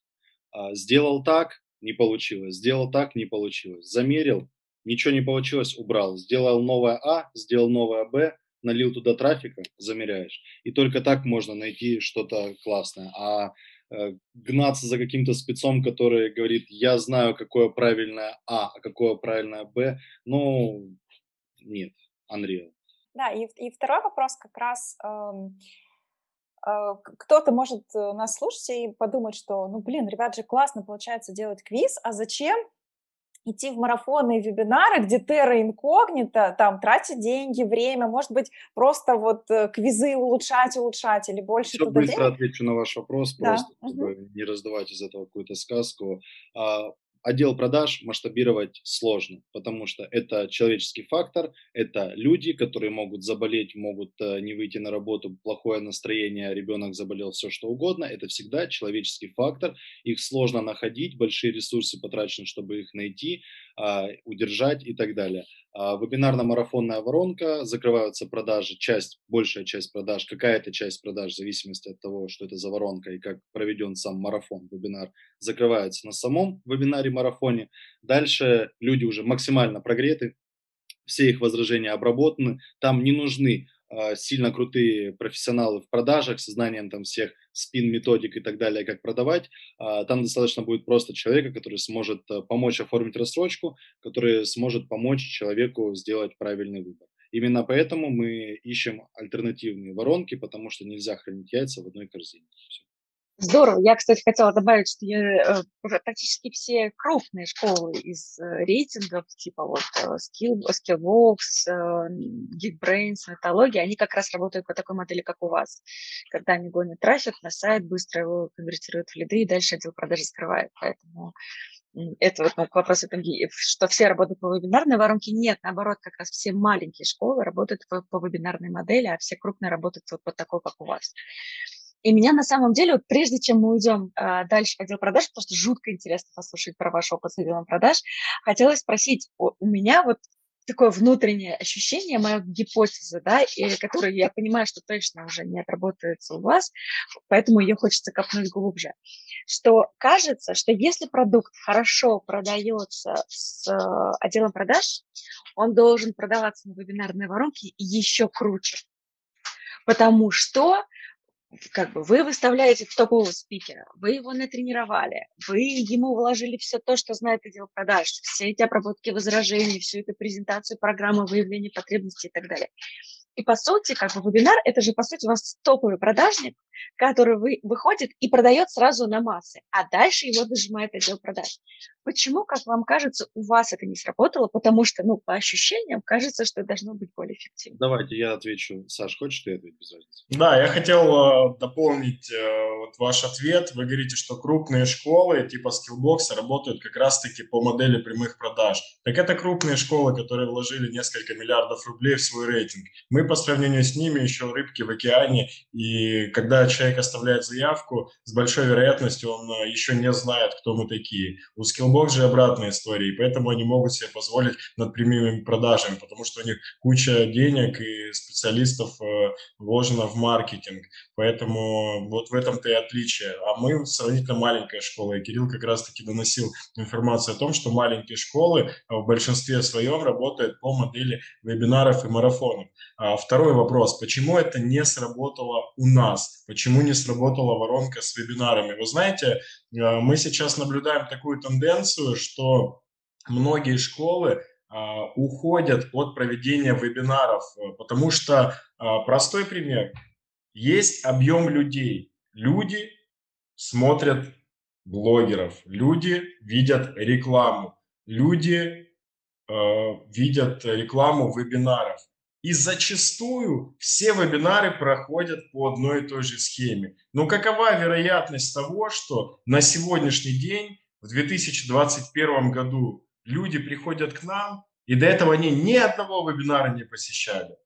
Speaker 3: А, сделал так, не получилось. Сделал так, не получилось. Замерил, ничего не получилось, убрал. Сделал новое А, сделал новое Б, налил туда трафика, замеряешь. И только так можно найти что-то классное. А Э, гнаться за каким-то спецом, который говорит, я знаю, какое правильное А, а какое правильное Б, ну, нет, Unreal.
Speaker 1: Да, и, и второй вопрос как раз, эм, э, кто-то может э, нас слушать и подумать, что, ну, блин, ребят же классно получается делать квиз, а зачем идти в марафоны и вебинары, где терра инкогнито, там, тратить деньги, время, может быть, просто вот э, квизы улучшать, улучшать или больше
Speaker 3: Все быстро денег? отвечу на ваш вопрос, да. просто, угу. не раздавать из этого какую-то сказку. А, отдел продаж масштабировать сложно, потому что это человеческий фактор, это люди, которые могут заболеть, могут э, не выйти на работу, плохое настроение, ребенок заболел, все что угодно, это всегда человеческий фактор, их сложно находить, большие ресурсы потрачены, чтобы их найти, а, удержать и так далее. А, вебинарно-марафонная воронка, закрываются продажи, часть, большая часть продаж, какая-то часть продаж, в зависимости от того, что это за воронка и как проведен сам марафон, вебинар, закрывается на самом вебинаре-марафоне. Дальше люди уже максимально прогреты, все их возражения обработаны, там не нужны сильно крутые профессионалы в продажах со знанием там всех спин-методик и так далее, как продавать. А, там достаточно будет просто человека, который сможет э, помочь оформить рассрочку, который сможет помочь человеку сделать правильный выбор. Именно поэтому мы ищем альтернативные воронки, потому что нельзя хранить яйца в одной корзине. Все.
Speaker 2: Здорово. Я, кстати, хотела добавить, что я, э, практически все крупные школы из э, рейтингов, типа вот э, Skill, Skillbox, Geekbrains, Металлогия, они как раз работают по такой модели, как у вас. Когда они гонят трафик на сайт, быстро его конвертируют в лиды, и дальше отдел продажи скрывает. Поэтому это вот к вопросу, что все работают по вебинарной воронке. Нет, наоборот, как раз все маленькие школы работают по, по вебинарной модели, а все крупные работают вот по такой, как у вас. И меня на самом деле, вот прежде чем мы уйдем э, дальше в отдел продаж, просто жутко интересно послушать про ваш опыт с отделом продаж, хотелось спросить, у, у меня вот такое внутреннее ощущение, моя гипотеза, да, и которую я понимаю, что точно уже не отработается у вас, поэтому ее хочется копнуть глубже, что кажется, что если продукт хорошо продается с э, отделом продаж, он должен продаваться на вебинарной воронке еще круче. Потому что как бы вы выставляете топового спикера, вы его натренировали, вы ему вложили все то, что знает отдел продаж, все эти обработки возражений, всю эту презентацию программы выявления потребностей и так далее. И по сути, как бы вебинар, это же по сути у вас топовый продажник, который вы, выходит и продает сразу на массы, а дальше его дожимает отдел продаж. Почему, как вам кажется, у вас это не сработало? Потому что, ну, по ощущениям, кажется, что это должно быть более эффективно.
Speaker 3: Давайте я отвечу. Саш, хочешь ты ответить без разницы?
Speaker 4: Да, я хотел э, дополнить э, вот ваш ответ. Вы говорите, что крупные школы типа Skillbox работают как раз-таки по модели прямых продаж. Так это крупные школы, которые вложили несколько миллиардов рублей в свой рейтинг. Мы по сравнению с ними еще рыбки в океане, и когда человек оставляет заявку, с большой вероятностью он э, еще не знает, кто мы такие. У Skillbox же обратная история, и поэтому они могут себе позволить над прямыми продажами, потому что у них куча денег и специалистов э, вложено в маркетинг. Поэтому вот в этом-то и отличие. А мы сравнительно маленькая школа, и Кирилл как раз-таки доносил информацию о том, что маленькие школы э, в большинстве своем работают по модели вебинаров и марафонов. А второй вопрос, почему это не сработало у нас? Почему не сработала воронка с вебинарами? Вы знаете, э, мы сейчас наблюдаем такую тенденцию, что многие школы а, уходят от проведения вебинаров, э, потому что а, простой пример. Есть объем людей. Люди смотрят блогеров, люди видят рекламу, люди э, видят рекламу вебинаров. И зачастую все вебинары проходят по одной и той же схеме. Но какова вероятность того, что на сегодняшний день, в 2021 году, люди приходят к нам, и до этого они ни одного вебинара не посещали?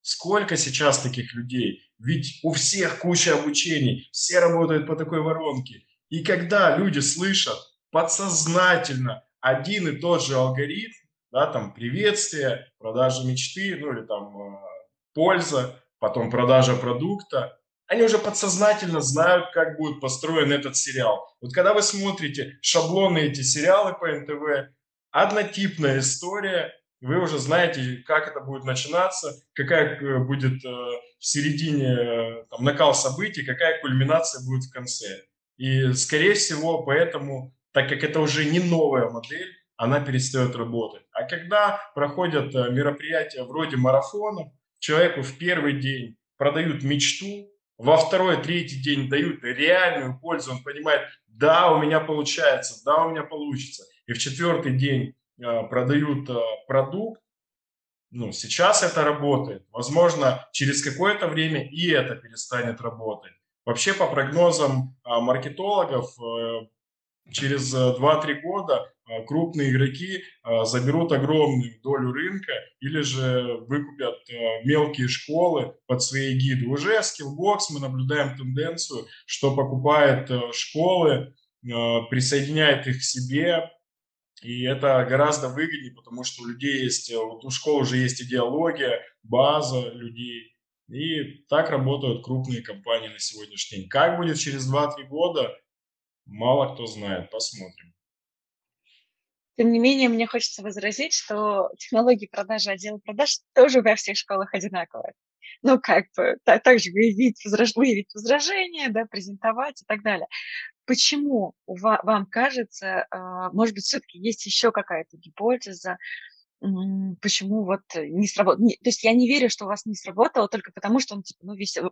Speaker 4: Сколько сейчас таких людей? Ведь у всех куча обучений, все работают по такой воронке. И когда люди слышат подсознательно один и тот же алгоритм, да, там приветствие, продажа мечты, ну или там э, польза, потом продажа продукта, они уже подсознательно знают, как будет построен этот сериал. Вот когда вы смотрите шаблоны эти сериалы по НТВ, однотипная история, вы уже знаете, как это будет начинаться, какая э, будет э, в середине там, накал событий, какая кульминация будет в конце. И, скорее всего, поэтому, так как это уже не новая модель, она перестает работать. А когда проходят э, мероприятия вроде марафона, человеку в первый день продают мечту, во второй, третий день дают реальную пользу, он понимает, да, у меня получается, да, у меня получится. И в четвертый день э, продают э, продукт, ну, сейчас это работает. Возможно, через какое-то время и это перестанет работать. Вообще, по прогнозам маркетологов, через 2-3 года а, крупные игроки а, заберут огромную долю рынка или же выкупят а, мелкие школы под свои гиды. Уже Skillbox мы наблюдаем тенденцию, что покупает школы, присоединяет их к себе, и это гораздо выгоднее, потому что у людей есть, вот у школ уже есть идеология, база людей. И так работают крупные компании на сегодняшний день. Как будет через 2-3 года, мало кто знает. Посмотрим.
Speaker 2: Тем не менее, мне хочется возразить, что технологии продажи отдела продаж тоже во всех школах одинаковые. Ну, как бы, так, также выявить, возраж, выявить возражения, да, презентовать и так далее. Почему вам кажется, а, может быть, все-таки есть еще какая-то гипотеза, почему вот не сработало. То есть я не верю, что у вас не сработало только потому, что он, типа, ну, весь, у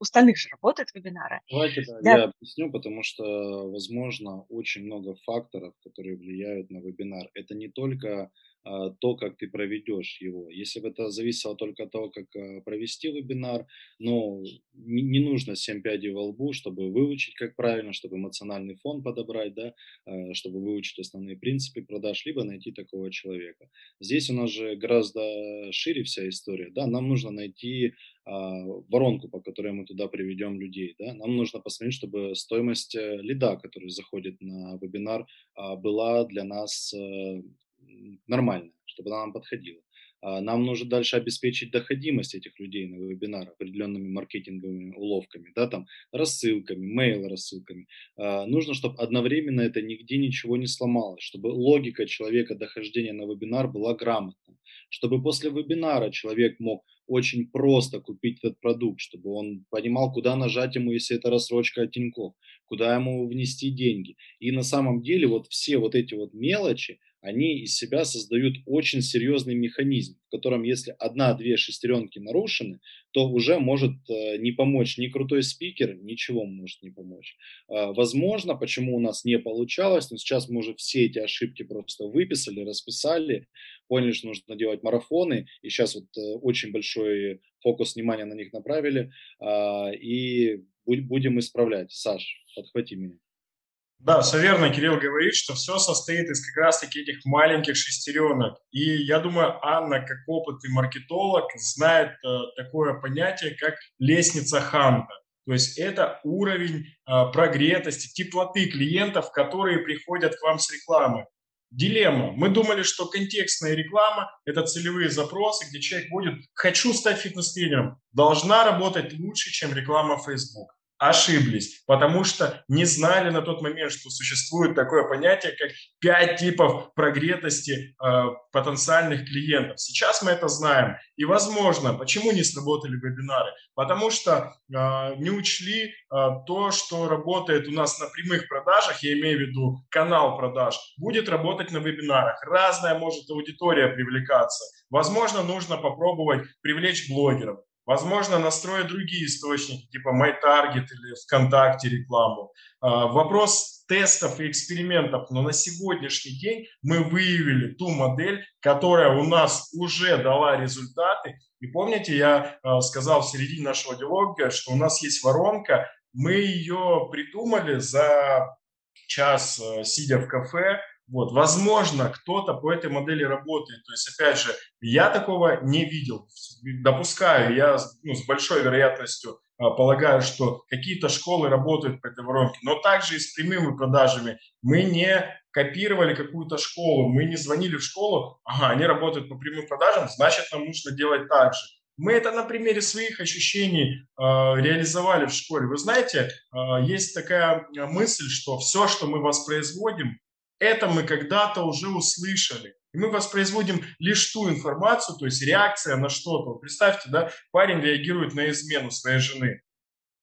Speaker 2: остальных же работают вебинары.
Speaker 3: Давайте да, да. я объясню, потому что, возможно, очень много факторов, которые влияют на вебинар. Это не только то, как ты проведешь его. Если бы это зависело только от того, как а, провести вебинар, не, не нужно 7 пядей во лбу, чтобы выучить, как правильно, чтобы эмоциональный фон подобрать, да, а, чтобы выучить основные принципы продаж, либо найти такого человека. Здесь у нас же гораздо шире вся история, да, нам нужно найти воронку, по которой мы туда приведем людей. Да? Нам нужно посмотреть, чтобы стоимость э, лида, который заходит на вебинар, была для нас э, нормальная, чтобы она нам подходила. А, нам нужно дальше обеспечить доходимость этих людей на вебинар определенными маркетинговыми уловками, да, там, рассылками, мейл-рассылками. А, нужно, чтобы одновременно это нигде ничего не сломалось, чтобы логика человека дохождения на вебинар была грамотна, чтобы после вебинара человек мог очень просто купить этот продукт, чтобы он понимал, куда нажать ему, если это рассрочка от Тинькофф, куда ему внести деньги. И на самом деле вот все вот эти вот мелочи, они из себя создают очень серьезный механизм, в котором если одна-две шестеренки нарушены, то уже может э, не помочь ни крутой спикер, ничего может не помочь. Э, возможно, почему у нас не получалось, но сейчас мы уже все эти ошибки просто выписали, расписали, поняли, что нужно делать марафоны, и сейчас вот э, очень большой фокус внимания на них направили, э, и будем исправлять. Саш, подхвати меня.
Speaker 4: Да, все верно, Кирилл говорит, что все состоит из как раз-таки этих маленьких шестеренок. И я думаю, Анна, как опытный маркетолог, знает э, такое понятие, как лестница Ханта. То есть это уровень э, прогретости, теплоты клиентов, которые приходят к вам с рекламы. Дилемма. Мы думали, что контекстная реклама – это целевые запросы, где человек будет «хочу стать фитнес-тренером». Должна работать лучше, чем реклама Facebook ошиблись, потому что не знали на тот момент, что существует такое понятие, как пять типов прогретости э, потенциальных клиентов. Сейчас мы это знаем. И, возможно, почему не сработали вебинары? Потому что э, не учли э, то, что работает у нас на прямых продажах, я имею в виду канал продаж, будет работать на вебинарах. Разная может аудитория привлекаться. Возможно, нужно попробовать привлечь блогеров. Возможно, настроить другие источники, типа MyTarget или ВКонтакте рекламу. А, вопрос тестов и экспериментов, но на сегодняшний день мы выявили ту модель, которая у нас уже дала результаты. И помните, я а, сказал в середине нашего диалога, что у нас есть воронка, мы ее придумали за час, а, сидя в кафе, вот, возможно, кто-то по этой модели работает. То есть, опять же, я такого не видел. Допускаю, я ну, с большой вероятностью а, полагаю, что какие-то школы работают по этой воронке. Но также и с прямыми продажами. Мы не копировали какую-то школу, мы не звонили в школу, ага, они работают по прямым продажам, значит, нам нужно делать так же. Мы это на примере своих ощущений э, реализовали в школе. Вы знаете, э, есть такая мысль, что все, что мы воспроизводим, это мы когда-то уже услышали. И мы воспроизводим лишь ту информацию, то есть реакция на что-то. Представьте, да, парень реагирует на измену своей жены.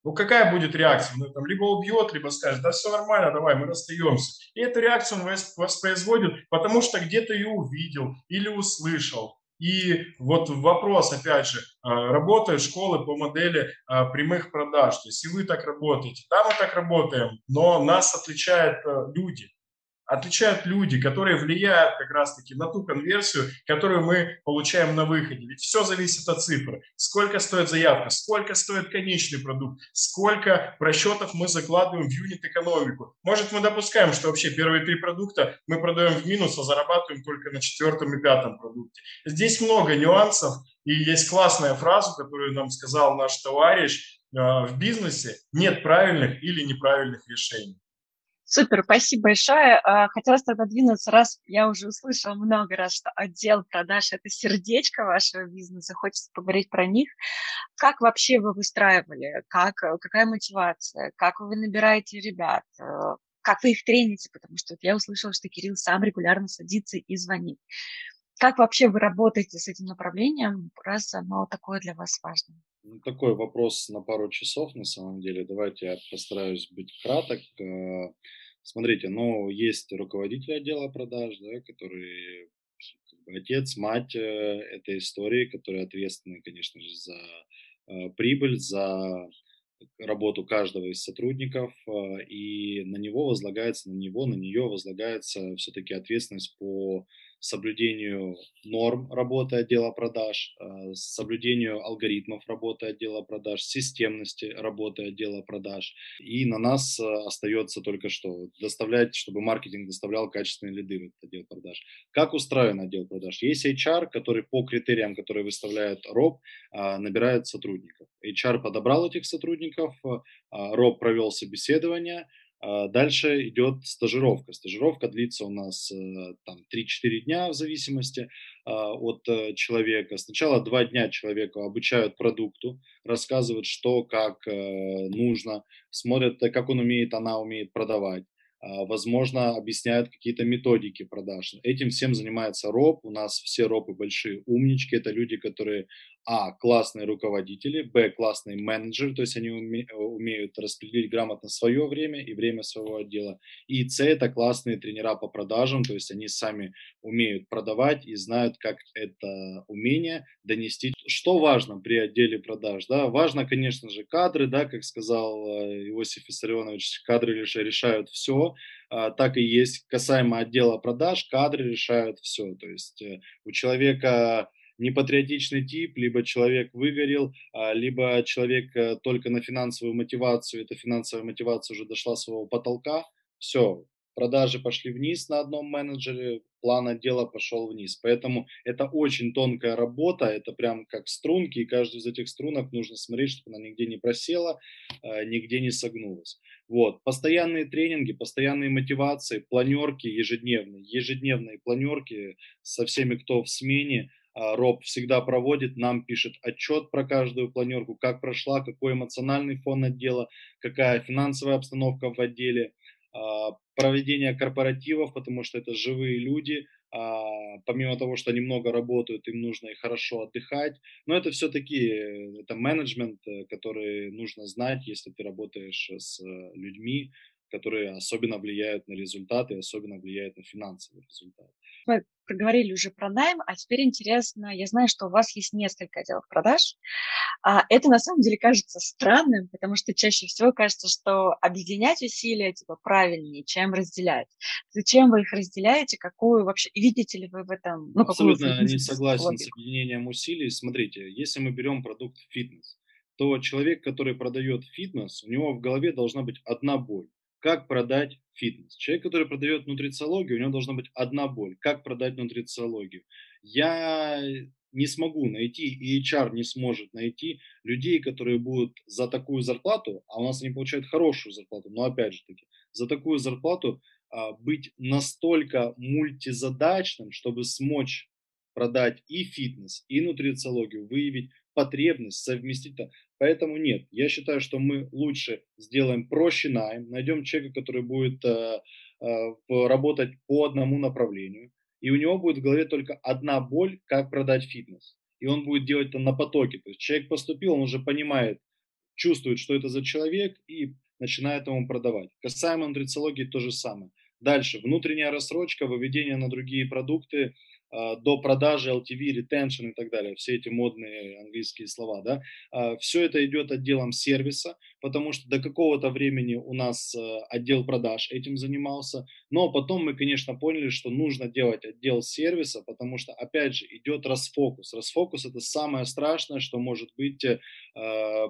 Speaker 4: Ну, какая будет реакция? Он там либо убьет, либо скажет, да все нормально, давай, мы расстаемся. И эту реакцию он воспроизводит, потому что где-то ее увидел или услышал. И вот вопрос, опять же, а, работают школы по модели а, прямых продаж. То есть и вы так работаете, да, мы так работаем, но нас отличают а, люди отличают люди, которые влияют как раз-таки на ту конверсию, которую мы получаем на выходе. Ведь все зависит от цифры. Сколько стоит заявка, сколько стоит конечный продукт, сколько просчетов мы закладываем в юнит-экономику. Может, мы допускаем, что вообще первые три продукта мы продаем в минус, а зарабатываем только на четвертом и пятом продукте. Здесь много нюансов, и есть классная фраза, которую нам сказал наш товарищ, а, в бизнесе нет правильных или неправильных решений.
Speaker 2: Супер, спасибо большое. А, хотелось тогда двинуться, раз я уже услышала много раз, что отдел продаж – это сердечко вашего бизнеса, хочется поговорить про них. Как вообще вы выстраивали? Как, какая мотивация? Как вы набираете ребят? Э, как вы их трените? Потому что я услышала, что Кирилл сам регулярно садится и звонит. Как вообще вы работаете с этим направлением, раз оно такое для вас важное?
Speaker 3: Ну, такой вопрос на пару часов, на самом деле. Давайте я постараюсь быть краток. Э, смотрите, ну, есть руководитель отдела продаж, да, который как бы, отец, мать э, этой истории, которые ответственны, конечно же, за э, прибыль, за работу каждого из сотрудников, и на него возлагается, на него, на нее возлагается все-таки ответственность по соблюдению норм работы отдела продаж, э, соблюдению алгоритмов работы отдела продаж, системности работы отдела продаж. И на нас э, остается только что доставлять, чтобы маркетинг доставлял качественные лиды в этот отдел продаж. Как устроен отдел продаж? Есть HR, который по критериям, которые выставляет РОБ, э, набирает сотрудников. HR подобрал этих сотрудников, РОБ провел собеседование, дальше идет стажировка. Стажировка длится у нас э, там 3-4 дня в зависимости а, от э, человека. Сначала два дня человека обучают продукту, рассказывают, что, как э, нужно, смотрят, как он умеет, она умеет продавать. А, возможно, объясняют какие-то методики продаж. Этим всем занимается РОП. У нас все РОПы большие умнички. Это люди, которые а, классные руководители, б, классные менеджеры, то есть они уме, умеют распределить грамотно свое время и время своего отдела, и с, это классные тренера по продажам, то есть они сами умеют продавать и знают, как это умение донести. Что важно при отделе продаж? Да? Важно, конечно же, кадры, да, как сказал э, Иосиф Виссарионович, кадры лишь решают все, а, так и есть касаемо отдела продаж, кадры решают все, то есть э, у человека непатриотичный тип, либо человек выгорел, а, либо человек э, только на финансовую мотивацию, эта финансовая мотивация уже дошла своего потолка, все, продажи пошли вниз на одном менеджере, план отдела пошел вниз. Поэтому это очень тонкая работа, это прям как струнки, и каждую из этих струнок нужно смотреть, чтобы она нигде не просела, э, нигде не согнулась. Вот. Постоянные тренинги, постоянные мотивации, планерки ежедневные, ежедневные планерки со всеми, кто в смене, а, Роб всегда проводит, нам пишет отчет про каждую планерку, как прошла, какой эмоциональный фон отдела, какая финансовая обстановка в отделе, а, проведение корпоративов, потому что это живые люди, а, помимо того, что они много работают, им нужно и хорошо отдыхать, но это все-таки это менеджмент, э, который нужно знать, если ты работаешь с людьми, которые особенно влияют на результаты, особенно влияют на финансовый результат.
Speaker 2: Мы проговорили уже про найм, а теперь интересно, я знаю, что у вас есть несколько отделов продаж. А это на самом деле кажется странным, потому что чаще всего кажется, что объединять усилия типа правильнее, чем разделять. Зачем вы их разделяете? Какую вообще видите ли вы в этом?
Speaker 3: Ну, Абсолютно не согласен логику? с объединением усилий. Смотрите, если мы берем продукт фитнес, то человек, который продает фитнес, у него в голове должна быть одна боль. Как продать фитнес? Человек, который продает нутрициологию, у него должна быть одна боль. Как продать нутрициологию? Я не смогу найти, и HR не сможет найти людей, которые будут за такую зарплату, а у нас они получают хорошую зарплату, но опять же таки, за такую зарплату а, быть настолько мультизадачным, чтобы смочь продать и фитнес, и нутрициологию, выявить потребность, совместить это. Поэтому нет, я считаю, что мы лучше сделаем проще найм, найдем человека, который будет э, э, работать по одному направлению, и у него будет в голове только одна боль, как продать фитнес. И он будет делать это на потоке. То есть человек поступил, он уже понимает, чувствует, что это за человек, и начинает ему продавать. Касаемо нутрициологии то же самое. Дальше, внутренняя рассрочка, выведение на другие продукты – до продажи LTV, retention и так далее, все эти модные английские слова, да, а, все это идет отделом сервиса, потому что до какого-то времени у нас э, отдел продаж этим занимался, но потом мы, конечно, поняли, что нужно делать отдел сервиса, потому что, опять же, идет расфокус. Расфокус – это самое страшное, что может быть э,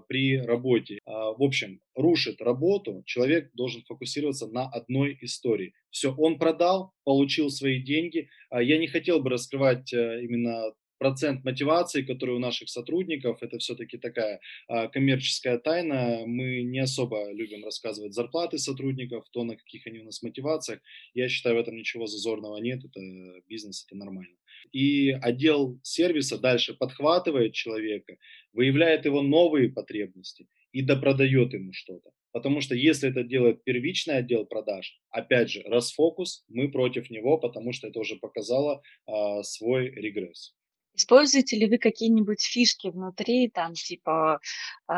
Speaker 3: при работе. А, в общем, рушит работу, человек должен фокусироваться на одной истории. Все, он продал, получил свои деньги. А я не хотел бы раскрывать э, именно процент мотивации, который у наших сотрудников, это все-таки такая а, коммерческая тайна. Мы не особо любим рассказывать зарплаты сотрудников, то, на каких они у нас мотивациях. Я считаю, в этом ничего зазорного нет, это бизнес, это нормально. И отдел сервиса дальше подхватывает человека, выявляет его новые потребности и допродает ему что-то. Потому что если это делает первичный отдел продаж, опять же, расфокус, мы против него, потому что это уже показало а, свой регресс.
Speaker 2: Используете ли вы какие-нибудь фишки внутри, там, типа, э,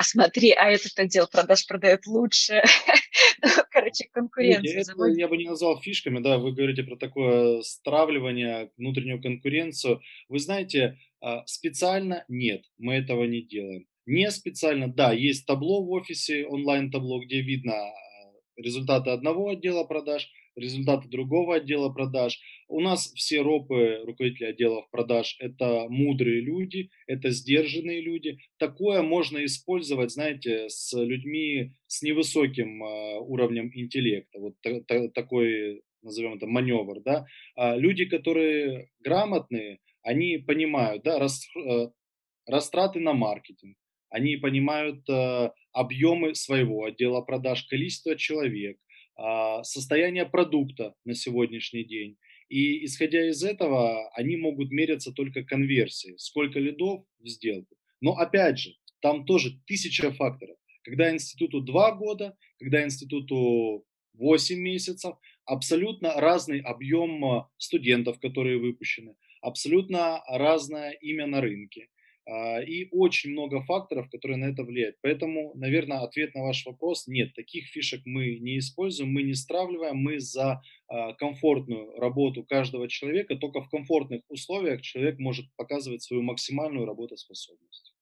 Speaker 2: а смотри, а этот отдел продаж продает лучше, [laughs] ну, короче, конкуренция.
Speaker 3: Это я бы не назвал фишками, да, вы говорите про такое стравливание, внутреннюю конкуренцию. Вы знаете, а, специально нет, мы этого не делаем. Не специально, да, есть табло в офисе, онлайн-табло, где видно а, результаты одного отдела продаж, результаты другого отдела продаж. У нас все ропы, руководители отделов продаж, это мудрые люди, это сдержанные люди. Такое можно использовать, знаете, с людьми с невысоким э, уровнем интеллекта. Вот та, та, такой, назовем это, маневр. Да? А люди, которые грамотные, они понимают, да, э, растраты на маркетинг, они понимают э, объемы своего отдела продаж, количество человек, состояние продукта на сегодняшний день. И исходя из этого, они могут меряться только конверсией, сколько лидов в сделку. Но опять же, там тоже тысяча факторов. Когда институту 2 года, когда институту 8 месяцев, абсолютно разный объем а, студентов, которые выпущены, абсолютно разное имя на рынке. А, и очень много факторов, которые на это влияют. Поэтому, наверное, ответ на ваш вопрос – нет, таких фишек мы не используем, мы не стравливаем, мы за а, комфортную работу каждого человека, только в комфортных условиях человек может показывать свою максимальную работоспособность.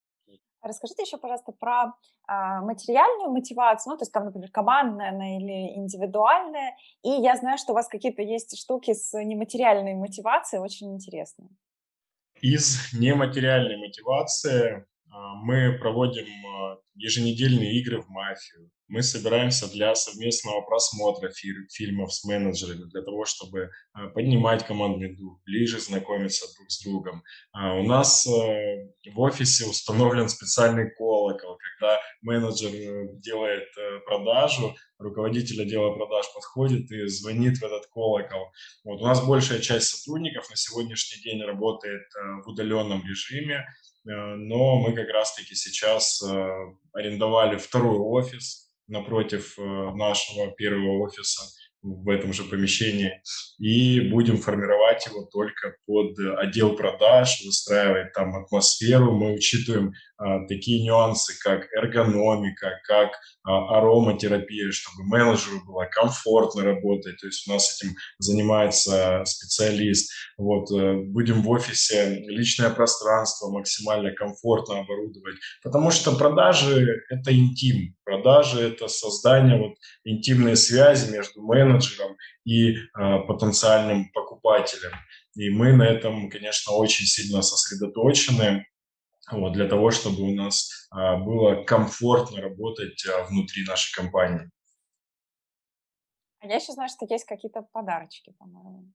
Speaker 1: Расскажите еще, пожалуйста, про э, материальную мотивацию, ну, то есть там, например, командная она или индивидуальная. И я знаю, что у вас какие-то есть штуки с нематериальной мотивацией, очень интересные.
Speaker 4: Из нематериальной мотивации а, мы проводим а, еженедельные игры в мафию. Мы собираемся для совместного просмотра фильмов с менеджерами, для того, чтобы а, поднимать командный дух, ближе знакомиться друг с другом. У нас в офисе установлен специальный колокол, когда менеджер э, делает э, продажу, руководитель отдела продаж подходит и звонит в этот колокол. Вот. У нас большая часть сотрудников на сегодняшний день работает э, в удаленном режиме, но мы как раз-таки сейчас арендовали второй офис напротив нашего первого офиса. В этом же помещении, и будем формировать его только под отдел продаж, выстраивать там атмосферу. Мы учитываем а, такие нюансы, как эргономика, как а, ароматерапия, чтобы менеджеру было комфортно работать. То есть у нас этим занимается специалист. Вот, э, будем в офисе личное пространство максимально комфортно оборудовать, потому что продажи – это интим. Продажи – это создание вот интимной связи между менеджером и э, потенциальным покупателем. И мы на этом, конечно, очень сильно сосредоточены вот, для того, чтобы у нас а, было комфортно работать а, внутри нашей компании.
Speaker 1: А я еще знаю, что есть какие-то подарочки, по-моему.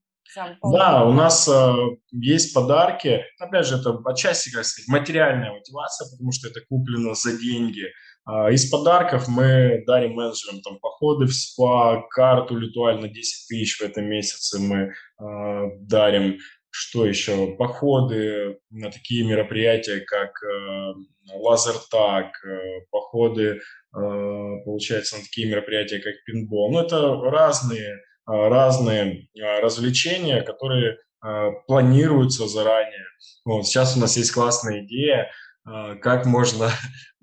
Speaker 4: Да, у нас э, есть подарки. Опять же, это отчасти, как сказать, материальная мотивация, потому что это куплено за деньги. Э, из подарков мы дарим менеджерам там походы в спа, карту литуаль на 10 тысяч в этом месяце мы э, дарим. Что еще? Походы на такие мероприятия, как э, лазертаг, э, походы, э, получается, на такие мероприятия, как пинбол. Ну, это разные, разные развлечения, которые планируются заранее. Вот, сейчас у нас есть классная идея, как можно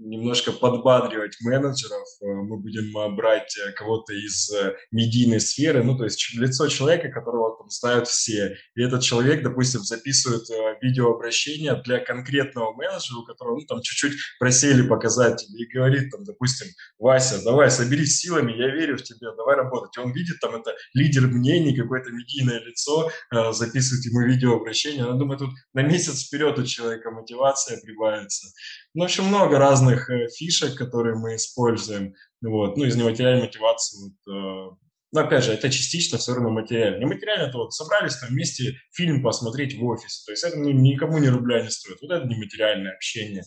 Speaker 4: немножко подбадривать менеджеров. Э, мы будем э, брать э, кого-то из медийной сферы, ну, то есть лицо человека, которого там знают все. И этот человек, допустим, записывает видеообращение для конкретного менеджера, у которого, ну, там, чуть-чуть просели показать и говорит, там, допустим, Вася, давай, соберись силами, я верю в тебя, давай работать. И он видит, там, это лидер мнений, какое-то медийное лицо, записывает ему видеообращение. Я думаю, тут на месяц вперед у человека мотивация прибавится. Ну, в общем, много разных э, фишек, которые мы используем. Вот. Ну, из нематериальной мотивации, вот, э, ну, опять же, это частично все равно материально. Нематериально это вот собрались там вместе фильм посмотреть в офисе. То есть это ну, никому ни рубля не стоит. Вот это нематериальное общение.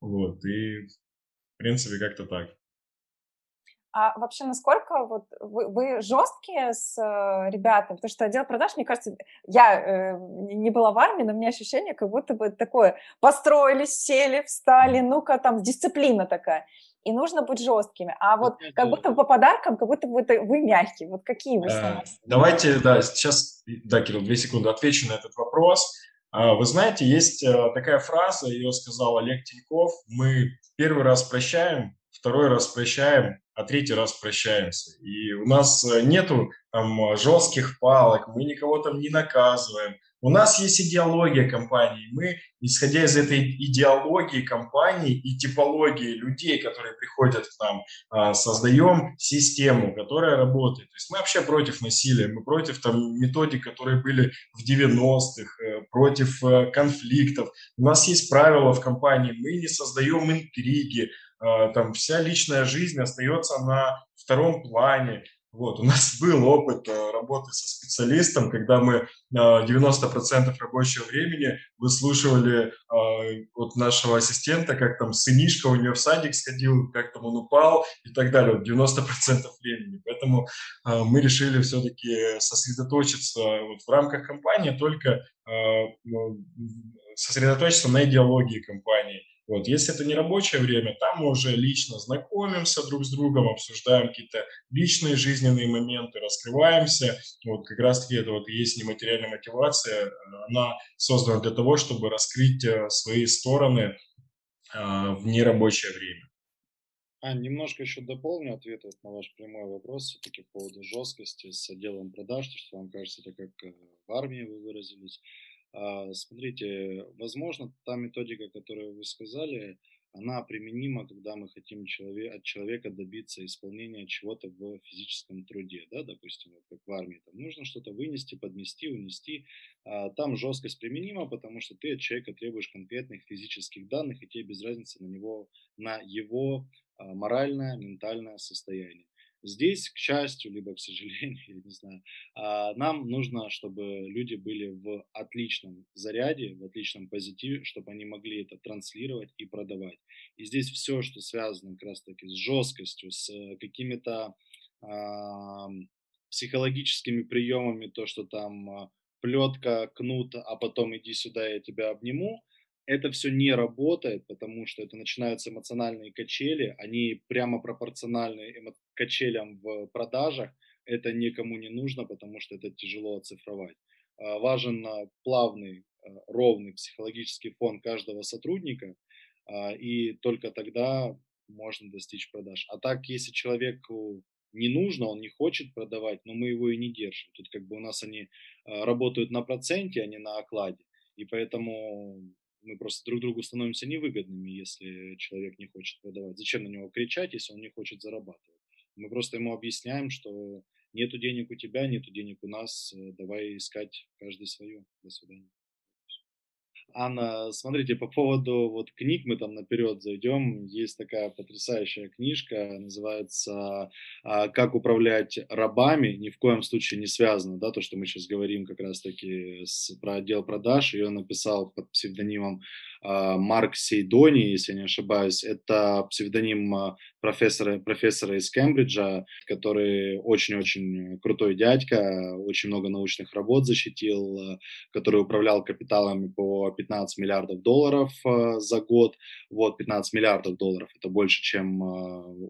Speaker 4: Вот. И, в принципе, как-то так.
Speaker 1: А вообще, насколько вот вы, вы жесткие с э, ребятами? Потому что отдел продаж, мне кажется, я э, не была в армии, но у меня ощущение, как будто бы такое, построились, сели, встали, ну-ка там дисциплина такая. И нужно быть жесткими. А вот как будто по подаркам, как будто бы вы мягкие. Вот какие вы
Speaker 4: э, Давайте, да, сейчас, да, Кирилл, две секунды отвечу на этот вопрос. А, вы знаете, есть э, такая фраза, ее сказал Олег Тиньков, мы первый раз прощаем, второй раз прощаем, а третий раз прощаемся. И у нас э, нету там жестких палок, мы никого там не наказываем. У нас есть идеология компании. Мы, исходя из этой идеологии компании и типологии людей, которые приходят к нам, а, создаем систему, которая работает. То есть мы вообще против насилия, мы против там, методик, которые были в 90-х, э, против э, конфликтов. У нас есть правила в компании, мы не создаем интриги, там вся личная жизнь остается на втором плане. Вот, у нас [laughs] был опыт э, работы со специалистом, когда мы 90% рабочего времени выслушивали э, от нашего ассистента, как там сынишка у нее в садик сходил, как там он упал и так далее, вот 90% времени. Поэтому мы решили все-таки сосредоточиться вот в рамках компании, только ну, сосредоточиться на идеологии компании вот. Если это не рабочее время, там мы уже лично знакомимся друг с другом, обсуждаем какие-то личные жизненные моменты, раскрываемся. Вот как раз-таки это вот и есть нематериальная мотивация. Она создана для того, чтобы раскрыть э, свои стороны э, в нерабочее время.
Speaker 3: А, немножко еще дополню ответ вот на ваш прямой вопрос все-таки по поводу жесткости с отделом продаж, что вам кажется, это как э, в армии вы выразились. А, смотрите, возможно, та методика, которую вы сказали, она применима, когда мы хотим от человека добиться исполнения чего-то в физическом труде, да, допустим, вот как в армии, там нужно что-то вынести, поднести, унести, а, там жесткость применима, потому что ты от человека требуешь конкретных физических данных, и тебе без разницы на него, на его а, моральное, ментальное состояние. Здесь, к счастью, либо к сожалению, [laughs] я не знаю, а, нам нужно, чтобы люди были в отличном заряде, в отличном позитиве, чтобы они могли это транслировать и продавать. И здесь все, что связано как раз-таки с жесткостью, с какими-то а, психологическими приемами, то, что там а, плетка, кнут, а потом иди сюда, я тебя обниму, это все не работает, потому что это начинаются эмоциональные качели, они прямо пропорциональны эмо- качелям в продажах. это никому не нужно, потому что это тяжело оцифровать. А, важен плавный, ровный психологический фон каждого сотрудника, и только тогда можно достичь продаж. А так, если человеку не нужно, он не хочет продавать, но мы его и не держим. Тут как бы у нас они работают на проценте, а не на окладе. И поэтому мы просто друг другу становимся невыгодными, если человек не хочет продавать. Зачем на него кричать, если он не хочет зарабатывать? Мы просто ему объясняем, что нету денег у тебя, нету денег у нас, э, давай искать каждый свою. До свидания. Анна, смотрите, по поводу вот книг мы там наперед зайдем. Есть такая потрясающая книжка, называется а, «Как управлять рабами». Ни в коем случае не связано, да, то, что мы сейчас говорим как раз-таки с, про отдел продаж. Ее написал под псевдонимом Марк Сейдони, если я не ошибаюсь. Это псевдоним а, профессора, профессора из Кембриджа, который очень-очень крутой дядька, очень много научных работ защитил, а, который управлял капиталами по 15 миллиардов долларов за год. Вот, 15 миллиардов долларов, это больше, чем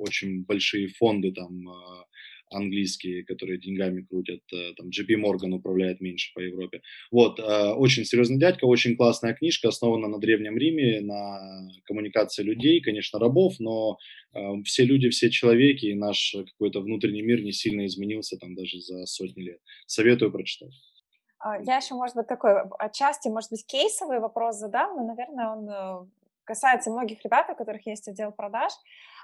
Speaker 3: очень большие фонды там английские, которые деньгами крутят, э, там JP Morgan управляет меньше по Европе. Вот, э, очень серьезный дядька, очень классная книжка, основана на Древнем Риме, на коммуникации людей, конечно, рабов, но э, все люди, все человеки, и наш какой-то внутренний мир не сильно изменился там даже за сотни лет. Советую прочитать.
Speaker 1: А, я еще, может быть, такой отчасти, может быть, кейсовый вопрос задам, но, наверное, он касается многих ребят, у которых есть отдел продаж.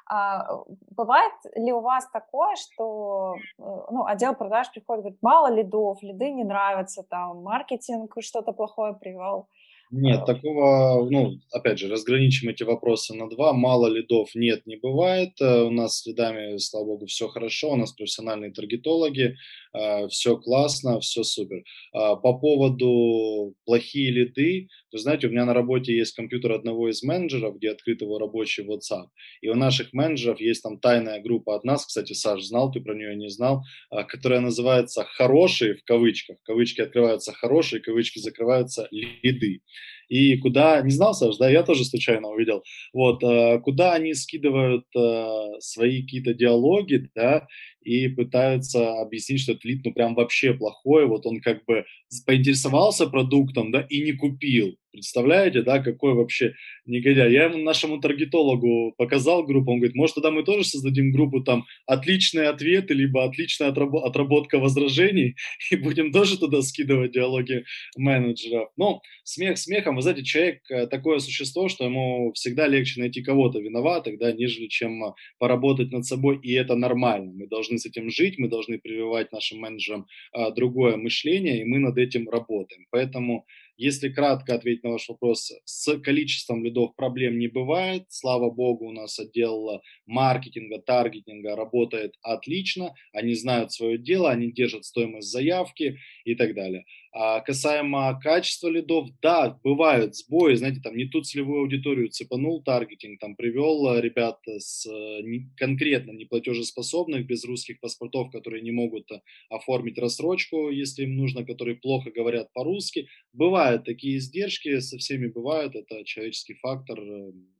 Speaker 1: А, бывает ли у вас такое, что э, ну, отдел продаж приходит, говорит, мало лидов, лиды не нравятся, там, маркетинг что-то плохое привел?
Speaker 3: Нет, а. такого, ну, опять же, разграничим эти вопросы на два. Мало лидов нет, не бывает. Э, у нас с лидами, слава богу, все хорошо. У нас профессиональные таргетологи, э, все классно, все супер. А, по поводу плохие лиды, вы знаете, у меня на работе есть компьютер одного из менеджеров, где открыт его рабочий WhatsApp. И у наших менеджеров есть там тайная группа от нас, кстати, Саш, знал, ты про нее не знал, а, которая называется «Хорошие» в кавычках. Кавычки открываются «хорошие», кавычки закрываются «лиды» и куда, не знал, Саш, да, я тоже случайно увидел, вот, э, куда они скидывают э, свои какие-то диалоги, да, и пытаются объяснить, что этот лид, ну, прям вообще плохой, вот он как бы поинтересовался продуктом, да, и не купил, представляете, да, какой вообще негодяй. Я ему, нашему таргетологу показал группу, он говорит, может, тогда мы тоже создадим группу, там, отличные ответы, либо отличная отработка возражений, [laughs] и будем тоже туда скидывать диалоги менеджеров. Ну, смех смехом, вы знаете, человек э, такое существо, что ему всегда легче найти кого-то виноватых, да, нежели чем э, поработать над собой, и это нормально. Мы должны с этим жить, мы должны прививать нашим менеджерам а, другое мышление, и мы над этим работаем. Поэтому если кратко ответить на ваш вопрос, с количеством лидов проблем не бывает. Слава богу, у нас отдел маркетинга, таргетинга работает отлично. Они знают свое дело, они держат стоимость заявки и так далее. А касаемо качества лидов, да, бывают сбои, знаете, там не ту целевую аудиторию цепанул таргетинг, там привел э, ребят с э, не, конкретно неплатежеспособных, без русских паспортов, которые не могут э, оформить рассрочку, если им нужно, которые плохо говорят по-русски. Бывают такие издержки, со всеми бывают, это человеческий фактор,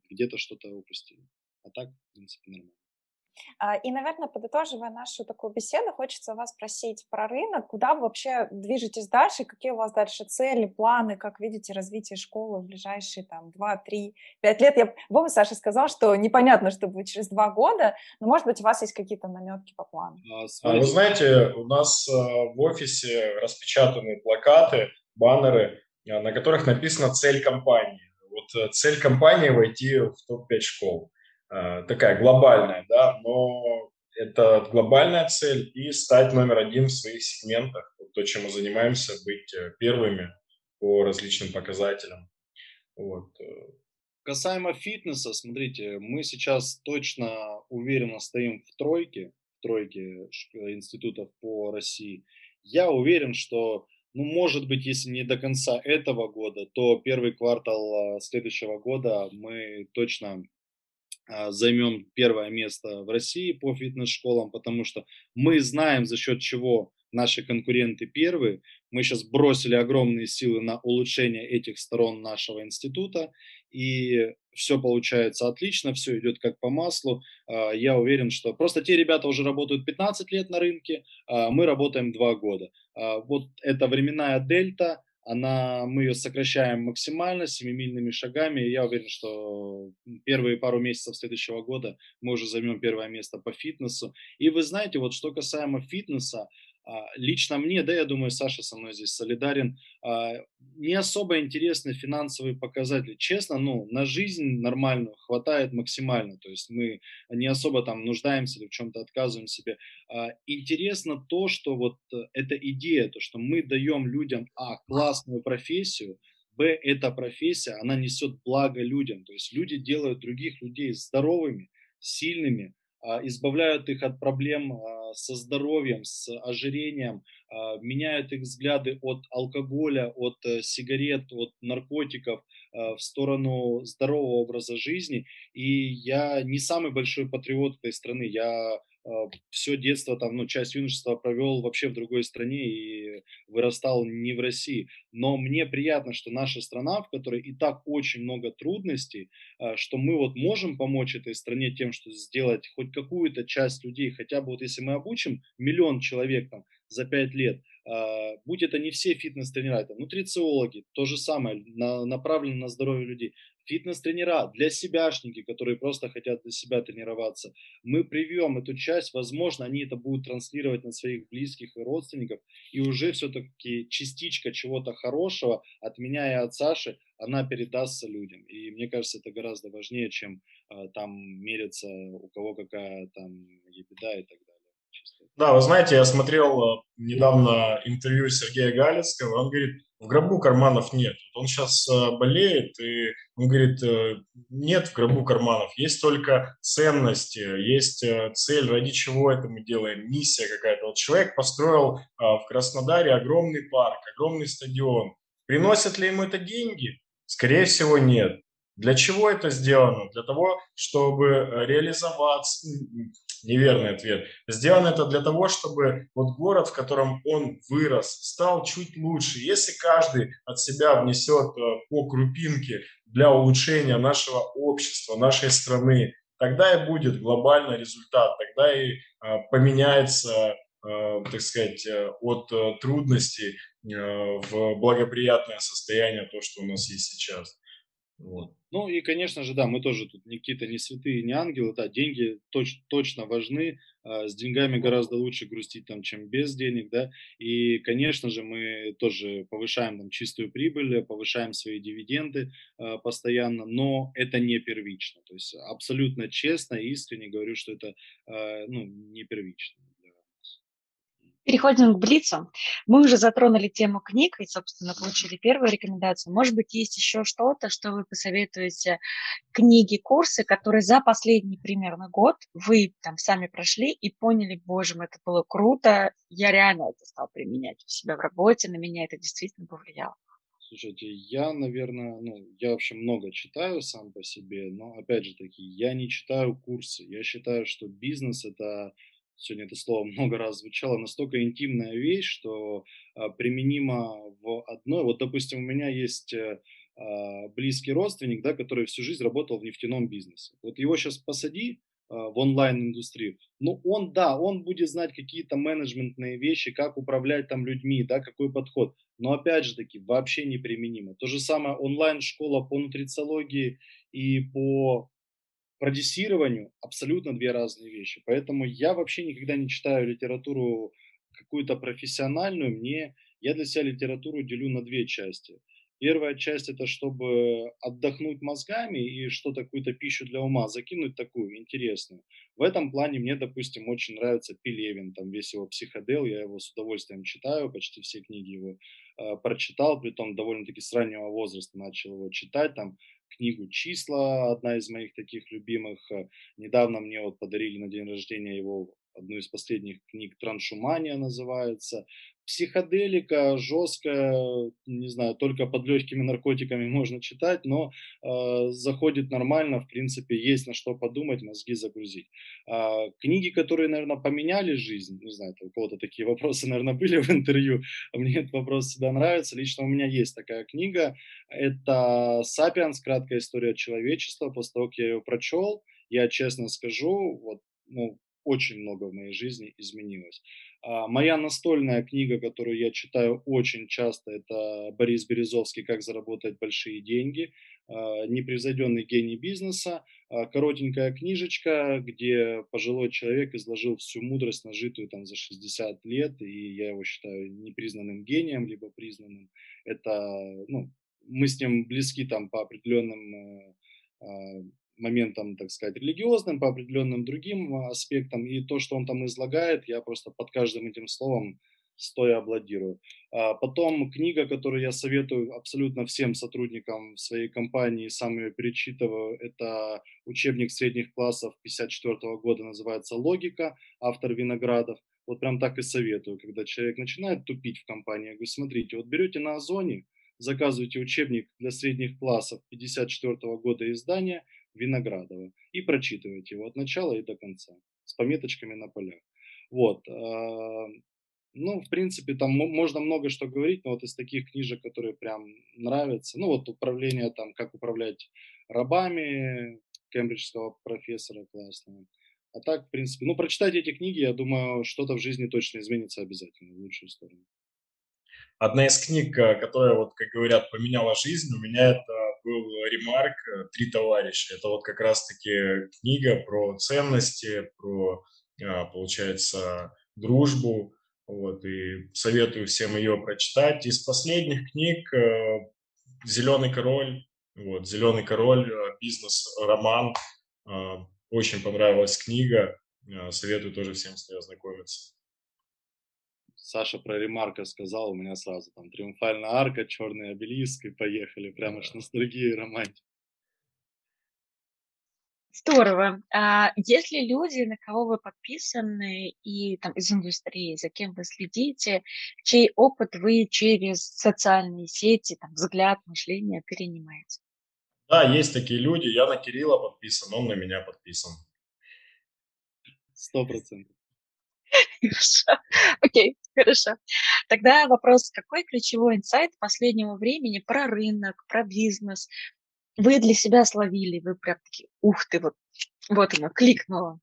Speaker 3: где-то что-то упустили. А так, в принципе, нормально.
Speaker 1: А, и, наверное, подытоживая нашу такую беседу, хочется вас спросить про рынок, куда вы вообще движетесь дальше, какие у вас дальше цели, планы, как видите развитие школы в ближайшие там 2, 3, 5 лет. Я помню, Саша сказал, что непонятно, что будет через 2 года, но, может быть, у вас есть какие-то наметки по плану.
Speaker 4: А, вы знаете, у нас а, в офисе распечатаны плакаты, баннеры, на которых написана цель компании. Вот э, цель компании войти в топ-5 школ. Э, такая глобальная, да, но это глобальная цель и стать номер один в своих сегментах. Вот то, чем мы занимаемся, быть э, первыми по различным показателям. Вот. Э.
Speaker 3: Касаемо фитнеса, смотрите, мы сейчас точно уверенно стоим в тройке, в тройке институтов по России. Я уверен, что, ну, может быть, если не до конца этого года, то первый квартал следующего года мы точно займем первое место в России по фитнес-школам, потому что мы знаем, за счет чего наши конкуренты первые. Мы сейчас бросили огромные силы на улучшение этих сторон нашего института, и все получается отлично, все идет как по маслу. А, я уверен, что просто те ребята уже работают 15 лет на рынке, а мы работаем 2 года. А, вот эта временная дельта, она, мы ее сокращаем максимально, семимильными шагами. И я уверен, что первые пару месяцев следующего года мы уже займем первое место по фитнесу. И вы знаете, вот что касаемо фитнеса, лично мне, да, я думаю, Саша со мной здесь солидарен, а, не особо интересны финансовые показатели. Честно, ну, на жизнь нормальную хватает максимально. То есть мы не особо там нуждаемся или в чем-то отказываем себе. А, интересно то, что вот э, эта идея, то, что мы даем людям, а, классную профессию, Б, эта профессия, она несет благо людям. То есть люди делают других людей здоровыми, сильными, избавляют их от проблем со здоровьем, с ожирением, а, меняют их взгляды от алкоголя, от э, сигарет, от наркотиков а, в сторону здорового образа жизни. И я не самый большой патриот этой страны. Я а, все детство, там, ну, часть юношества провел вообще в другой стране и вырастал не в России. Но мне приятно, что наша страна, в которой и так очень много трудностей, а, что мы вот можем помочь этой стране тем, что сделать хоть какую-то часть людей, хотя бы вот если мы обучим миллион человек там за пять лет, а, будь это не все фитнес-тренера, это нутрициологи, то же самое, на, направлено на здоровье людей, фитнес-тренера, для себяшники, которые просто хотят для себя тренироваться. Мы привьем эту часть, возможно, они это будут транслировать на своих близких и родственников, и уже все-таки частичка чего-то хорошего от меня и от Саши, она передастся людям. И мне кажется, это гораздо важнее, чем э, там мериться, у кого какая там беда и так далее.
Speaker 4: Да, вы знаете, я смотрел э, недавно интервью Сергея Галицкого, он говорит, в гробу карманов нет. Он сейчас э, болеет, и он говорит, э, нет в гробу карманов, есть только ценности, есть цель, ради чего это мы делаем, миссия какая-то. Вот человек построил в Краснодаре огромный парк, огромный стадион. Приносят ли ему это деньги? Скорее всего, нет. Для чего это сделано? Для того, чтобы реализоваться, неверный ответ. Сделано это для того, чтобы вот город, в котором он вырос, стал чуть лучше. Если каждый от себя внесет э, по крупинке для улучшения нашего общества, нашей страны, тогда и будет глобальный результат, тогда и э, поменяется, э, так сказать, от трудностей в благоприятное состояние то, что у нас есть сейчас.
Speaker 3: Вот. Ну и, конечно же, да, мы тоже тут какие-то не святые, не ангелы, да, деньги точ, точно важны, а с деньгами гораздо лучше грустить там, чем без денег, да, и, конечно же, мы тоже повышаем там чистую прибыль, повышаем свои дивиденды а, постоянно, но это не первично, то есть абсолютно честно и искренне говорю, что это а, ну, не первично.
Speaker 2: Переходим к Блицу. Мы уже затронули тему книг и, собственно, получили первую рекомендацию. Может быть, есть еще что-то, что вы посоветуете, книги, курсы, которые за последний примерно год вы там сами прошли и поняли, боже мой, это было круто, я реально это стал применять у себя в работе, на меня это действительно повлияло.
Speaker 3: Слушайте, я, наверное, ну, я вообще много читаю сам по себе, но, опять же таки, я не читаю курсы. Я считаю, что бизнес – это сегодня это слово [laughs] много раз звучало, настолько интимная вещь, что а, применима в одной. Вот, допустим, у меня есть э, а, близкий родственник, да, который всю жизнь работал в нефтяном бизнесе. Вот его сейчас посади а, в онлайн-индустрию, ну он, да, он будет знать какие-то менеджментные вещи, как управлять там людьми, да, какой подход, но опять же таки вообще неприменимо. То же самое онлайн-школа по нутрициологии и по продюсированию абсолютно две разные вещи. Поэтому я вообще никогда не читаю литературу какую-то профессиональную. Мне, я для себя литературу делю на две части. Первая часть это чтобы отдохнуть мозгами и что-то, какую-то пищу для ума закинуть такую интересную. В этом плане мне, допустим, очень нравится Пелевин, там весь его психодел, я его с удовольствием читаю, почти все книги его э, прочитал, при том довольно-таки с раннего возраста начал его читать, там книгу «Числа», одна из моих таких любимых. Э, недавно мне вот подарили на день рождения его одну из последних книг «Траншумания» называется. Психоделика жесткая, не знаю, только под легкими наркотиками можно читать, но э, заходит нормально, в принципе, есть на что подумать, мозги загрузить. Э, книги, которые, наверное, поменяли жизнь, не знаю, у кого-то такие вопросы, [laughs] наверное, были в интервью, мне этот вопрос всегда нравится. Лично у меня есть такая книга, это «Сапиенс. Краткая история человечества». После того, как я ее прочел, я честно скажу, вот, ну, очень много в моей жизни изменилось. А, моя настольная книга, которую я читаю очень часто, это Борис Березовский. «Как заработать большие деньги», а, непревзойденный гений бизнеса, а, коротенькая книжечка, где пожилой человек изложил всю мудрость, нажитую там за 60 лет, и я его считаю непризнанным гением, либо признанным. Это, ну, мы с ним близки там по определенным э, моментам, так сказать, религиозным, по определенным другим а, аспектам, и то, что он там излагает, я просто под каждым этим словом стоя аплодирую. А потом книга, которую я советую абсолютно всем сотрудникам своей компании, сам ее перечитываю, это учебник средних классов 54 года, называется «Логика», автор Виноградов. Вот прям так и советую, когда человек начинает тупить в компании, я говорю, смотрите, вот берете на Озоне, заказываете учебник для средних классов 54 года издания, Виноградова, и прочитываете его от начала и до конца с пометочками на полях. Вот. А, ну, в принципе, там можно много что говорить, но вот из таких книжек, которые прям нравятся, ну, вот управление там, как управлять рабами кембриджского профессора классного. А так, в принципе, ну, прочитайте эти книги, я думаю, что-то в жизни точно изменится обязательно в лучшую сторону.
Speaker 4: Одна из книг, э, которая, вот, как говорят, поменяла жизнь, у меня это был ремарк э, «Три товарища». Это вот как раз-таки книга про ценности, про, а, получается, дружбу. Вот, и советую всем ее прочитать. Из последних книг э, «Зеленый король», вот, «Зеленый король», бизнес-роман. Очень понравилась книга. Советую тоже всем с ней ознакомиться.
Speaker 3: Саша про ремарка сказал, у меня сразу там триумфальная арка, черный обелиск, и поехали. Прямо аж ностальгия и романтика.
Speaker 2: Здорово. А есть ли люди, на кого вы подписаны и там из индустрии, за кем вы следите, чей опыт вы через социальные сети, там, взгляд, мышление перенимаете?
Speaker 4: Да, есть такие люди. Я на Кирилла подписан, он на меня подписан.
Speaker 3: Сто процентов. [laughs]
Speaker 2: Хорошо. Окей, хорошо. Тогда вопрос, какой ключевой инсайт последнего времени про рынок, про бизнес вы для себя словили? Вы прям такие, ух ты, вот, вот оно, кликнуло.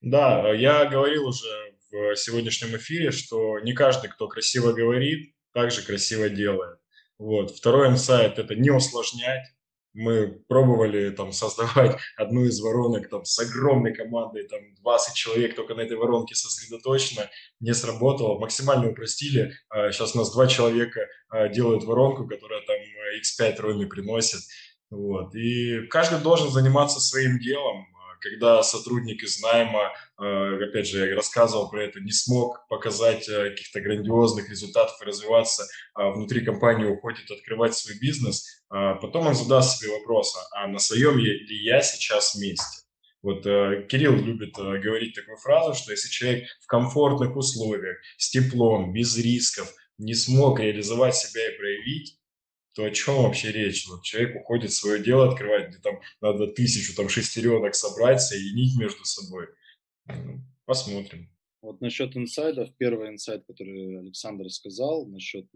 Speaker 4: Да, я говорил уже в сегодняшнем эфире, что не каждый, кто красиво говорит, также красиво делает. Вот. Второй инсайт – это не усложнять, мы пробовали там создавать [laughs] одну из воронок там с огромной командой, там 20 человек только на этой воронке сосредоточено, не сработало, максимально упростили. Сейчас а, у нас два человека а, делают воронку, которая там x5 роли приносит. Вот. И каждый должен заниматься своим делом, когда сотрудник из найма, э, опять же, я рассказывал про это, не смог показать э, каких-то грандиозных результатов и развиваться а внутри компании, уходит открывать свой бизнес, а потом он задаст себе вопрос, а на своем ли я сейчас месте? Вот э, Кирилл любит э, говорить такую фразу, что если человек в комфортных условиях, с теплом, без рисков, не смог реализовать себя и проявить, то о чем вообще речь? Вот человек уходит свое дело открывать, где там надо тысячу там шестеренок собрать, соединить между собой. Ну, посмотрим.
Speaker 3: Вот насчет инсайдов, первый инсайд, который Александр сказал, насчет,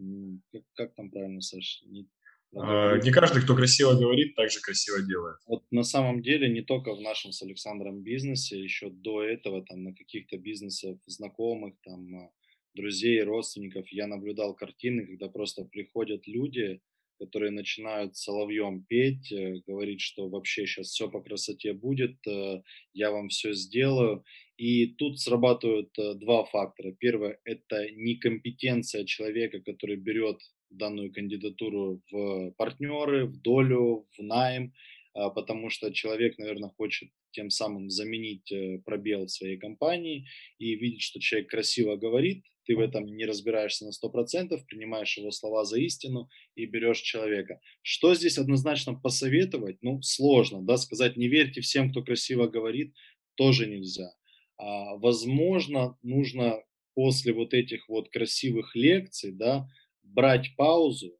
Speaker 3: как, как там правильно, Саш?
Speaker 4: Не, а, не каждый, кто красиво говорит, также красиво делает.
Speaker 3: Вот на самом деле не только в нашем с Александром бизнесе, еще до этого там на каких-то бизнесах знакомых, там а, друзей, родственников я наблюдал картины, когда просто приходят люди, которые начинают соловьем петь, э, говорить, что вообще сейчас все по красоте будет, э, я вам все сделаю. И тут срабатывают э, два фактора. Первое – это некомпетенция человека, который берет данную кандидатуру в партнеры, в долю, в найм, а, потому что человек, наверное, хочет тем самым заменить пробел в своей компании и видит, что человек красиво говорит, ты в этом не разбираешься на 100%, принимаешь его слова за истину и берешь человека. Что здесь однозначно посоветовать? Ну, сложно, да, сказать, не верьте всем, кто красиво говорит, тоже нельзя. А, возможно, нужно после вот этих вот красивых лекций, да, брать паузу,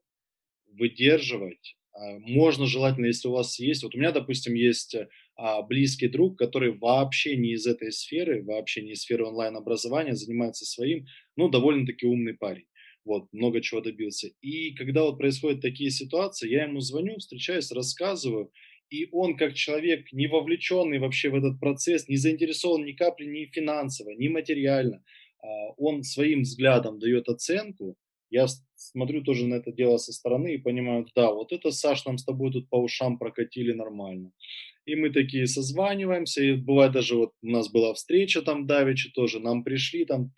Speaker 3: выдерживать. А, можно желательно, если у вас есть, вот у меня, допустим, есть а, близкий друг, который вообще не из этой сферы, вообще не из сферы онлайн-образования, занимается своим, ну, довольно-таки умный парень. Вот, много чего добился. И когда вот происходят такие ситуации, я ему звоню, встречаюсь, рассказываю, и он как человек, не вовлеченный вообще в этот процесс, не заинтересован ни капли ни финансово, ни материально, а, он своим взглядом дает оценку, я смотрю тоже на это дело со стороны и понимаю, да, вот это, Саш, нам с тобой тут по ушам прокатили нормально. И мы такие созваниваемся, и бывает даже вот у нас была встреча там давеча тоже, нам пришли там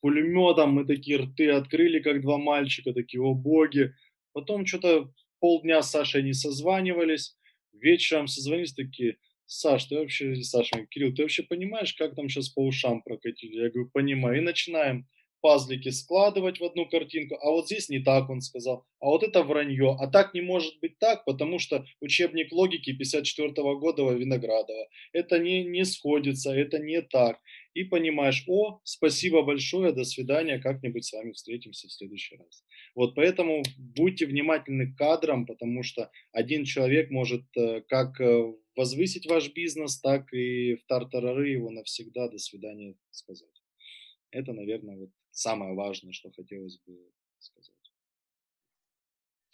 Speaker 3: пулеметом, мы такие рты открыли, как два мальчика, такие, о боги. Потом что-то полдня с Сашей не созванивались, вечером созвонились такие, Саш, ты вообще, Саша, Кирилл, ты вообще понимаешь, как там сейчас по ушам прокатили? Я говорю, понимаю. И начинаем пазлики складывать в одну картинку, а вот здесь не так он сказал, а вот это вранье, а так не может быть так, потому что учебник логики 54 года Виноградова, это не, не сходится, это не так. И понимаешь, о, спасибо большое, до свидания, как-нибудь с вами встретимся в следующий раз. Вот поэтому будьте внимательны к кадрам, потому что один человек может э, как э, возвысить ваш бизнес, так и в тартарары его навсегда до свидания сказать. Это, наверное, вот самое важное, что хотелось бы сказать.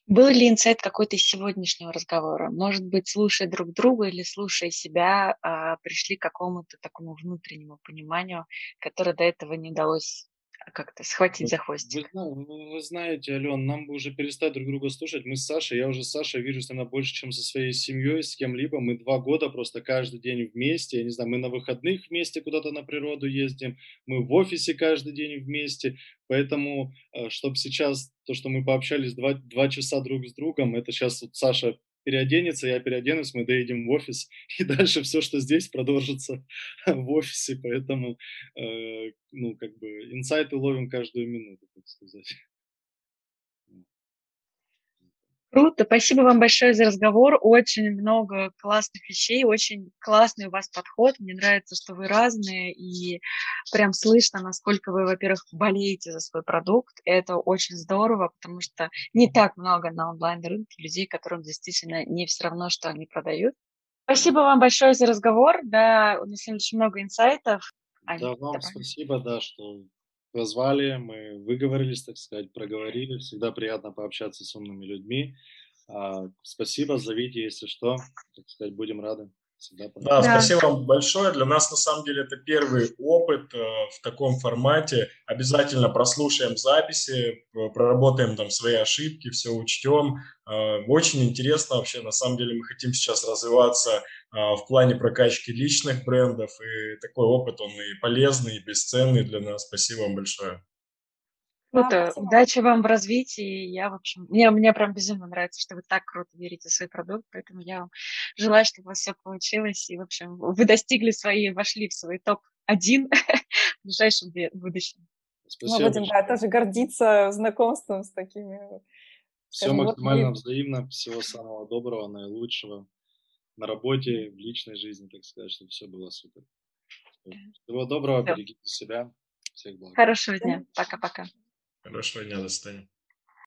Speaker 2: Был ли инсайт какой-то из сегодняшнего разговора? Может быть, слушая друг друга или слушая себя, а, пришли к какому-то такому внутреннему пониманию, которое до этого не удалось как-то схватить за хвостик.
Speaker 3: Вы, ну, вы знаете, Ален, нам бы уже перестать друг друга слушать. Мы с Сашей, я уже с Сашей вижусь, наверное, больше, чем со своей семьей, с кем-либо. Мы два года просто каждый день вместе. Я не знаю, мы на выходных вместе куда-то на природу ездим, мы в офисе каждый день вместе. Поэтому, э, чтобы сейчас то, что мы пообщались два, два часа друг с другом, это сейчас вот Саша переоденется, я переоденусь, мы доедем в офис, [laughs] и дальше все, что здесь, продолжится [laughs] в офисе, поэтому, э, ну, как бы, инсайты ловим каждую минуту, так сказать.
Speaker 2: Круто, спасибо вам большое за разговор. Очень много классных вещей, очень классный у вас подход. Мне нравится, что вы разные, и прям слышно, насколько вы, во-первых, болеете за свой продукт. Это очень здорово, потому что не так много на онлайн-рынке людей, которым действительно не все равно, что они продают. Спасибо вам большое за разговор. Да, у нас очень много инсайтов.
Speaker 3: Ань, да, вам давай. спасибо, да, что позвали, мы выговорились, так сказать, проговорили. Всегда приятно пообщаться с умными людьми. А, спасибо, зовите, если что, так сказать, будем рады.
Speaker 4: Всегда да, спасибо вам большое. Для нас, на самом деле, это первый опыт э, в таком формате. Обязательно прослушаем записи, проработаем там свои ошибки, все учтем. Э, очень интересно вообще. На самом деле мы хотим сейчас развиваться э, в плане прокачки личных брендов. И такой опыт, он и полезный, и бесценный для нас. Спасибо вам большое.
Speaker 2: Круто. Удачи вам в развитии. Я, в общем, мне, мне прям безумно нравится, что вы так круто верите в свой продукт, поэтому я вам желаю, чтобы у вас все получилось. И, в общем, вы достигли свои, вошли в свой топ-1 [laughs] в ближайшем будущем.
Speaker 1: Спасибо. Мы будем, да, тоже гордиться знакомством с такими.
Speaker 3: Все максимально взаимно. Всего самого доброго, наилучшего на работе, в личной жизни, так сказать, чтобы все было супер. Всего доброго, берегите себя. Всех благ.
Speaker 2: Хорошего дня. Пока-пока.
Speaker 4: Хорошего дня, до свидания.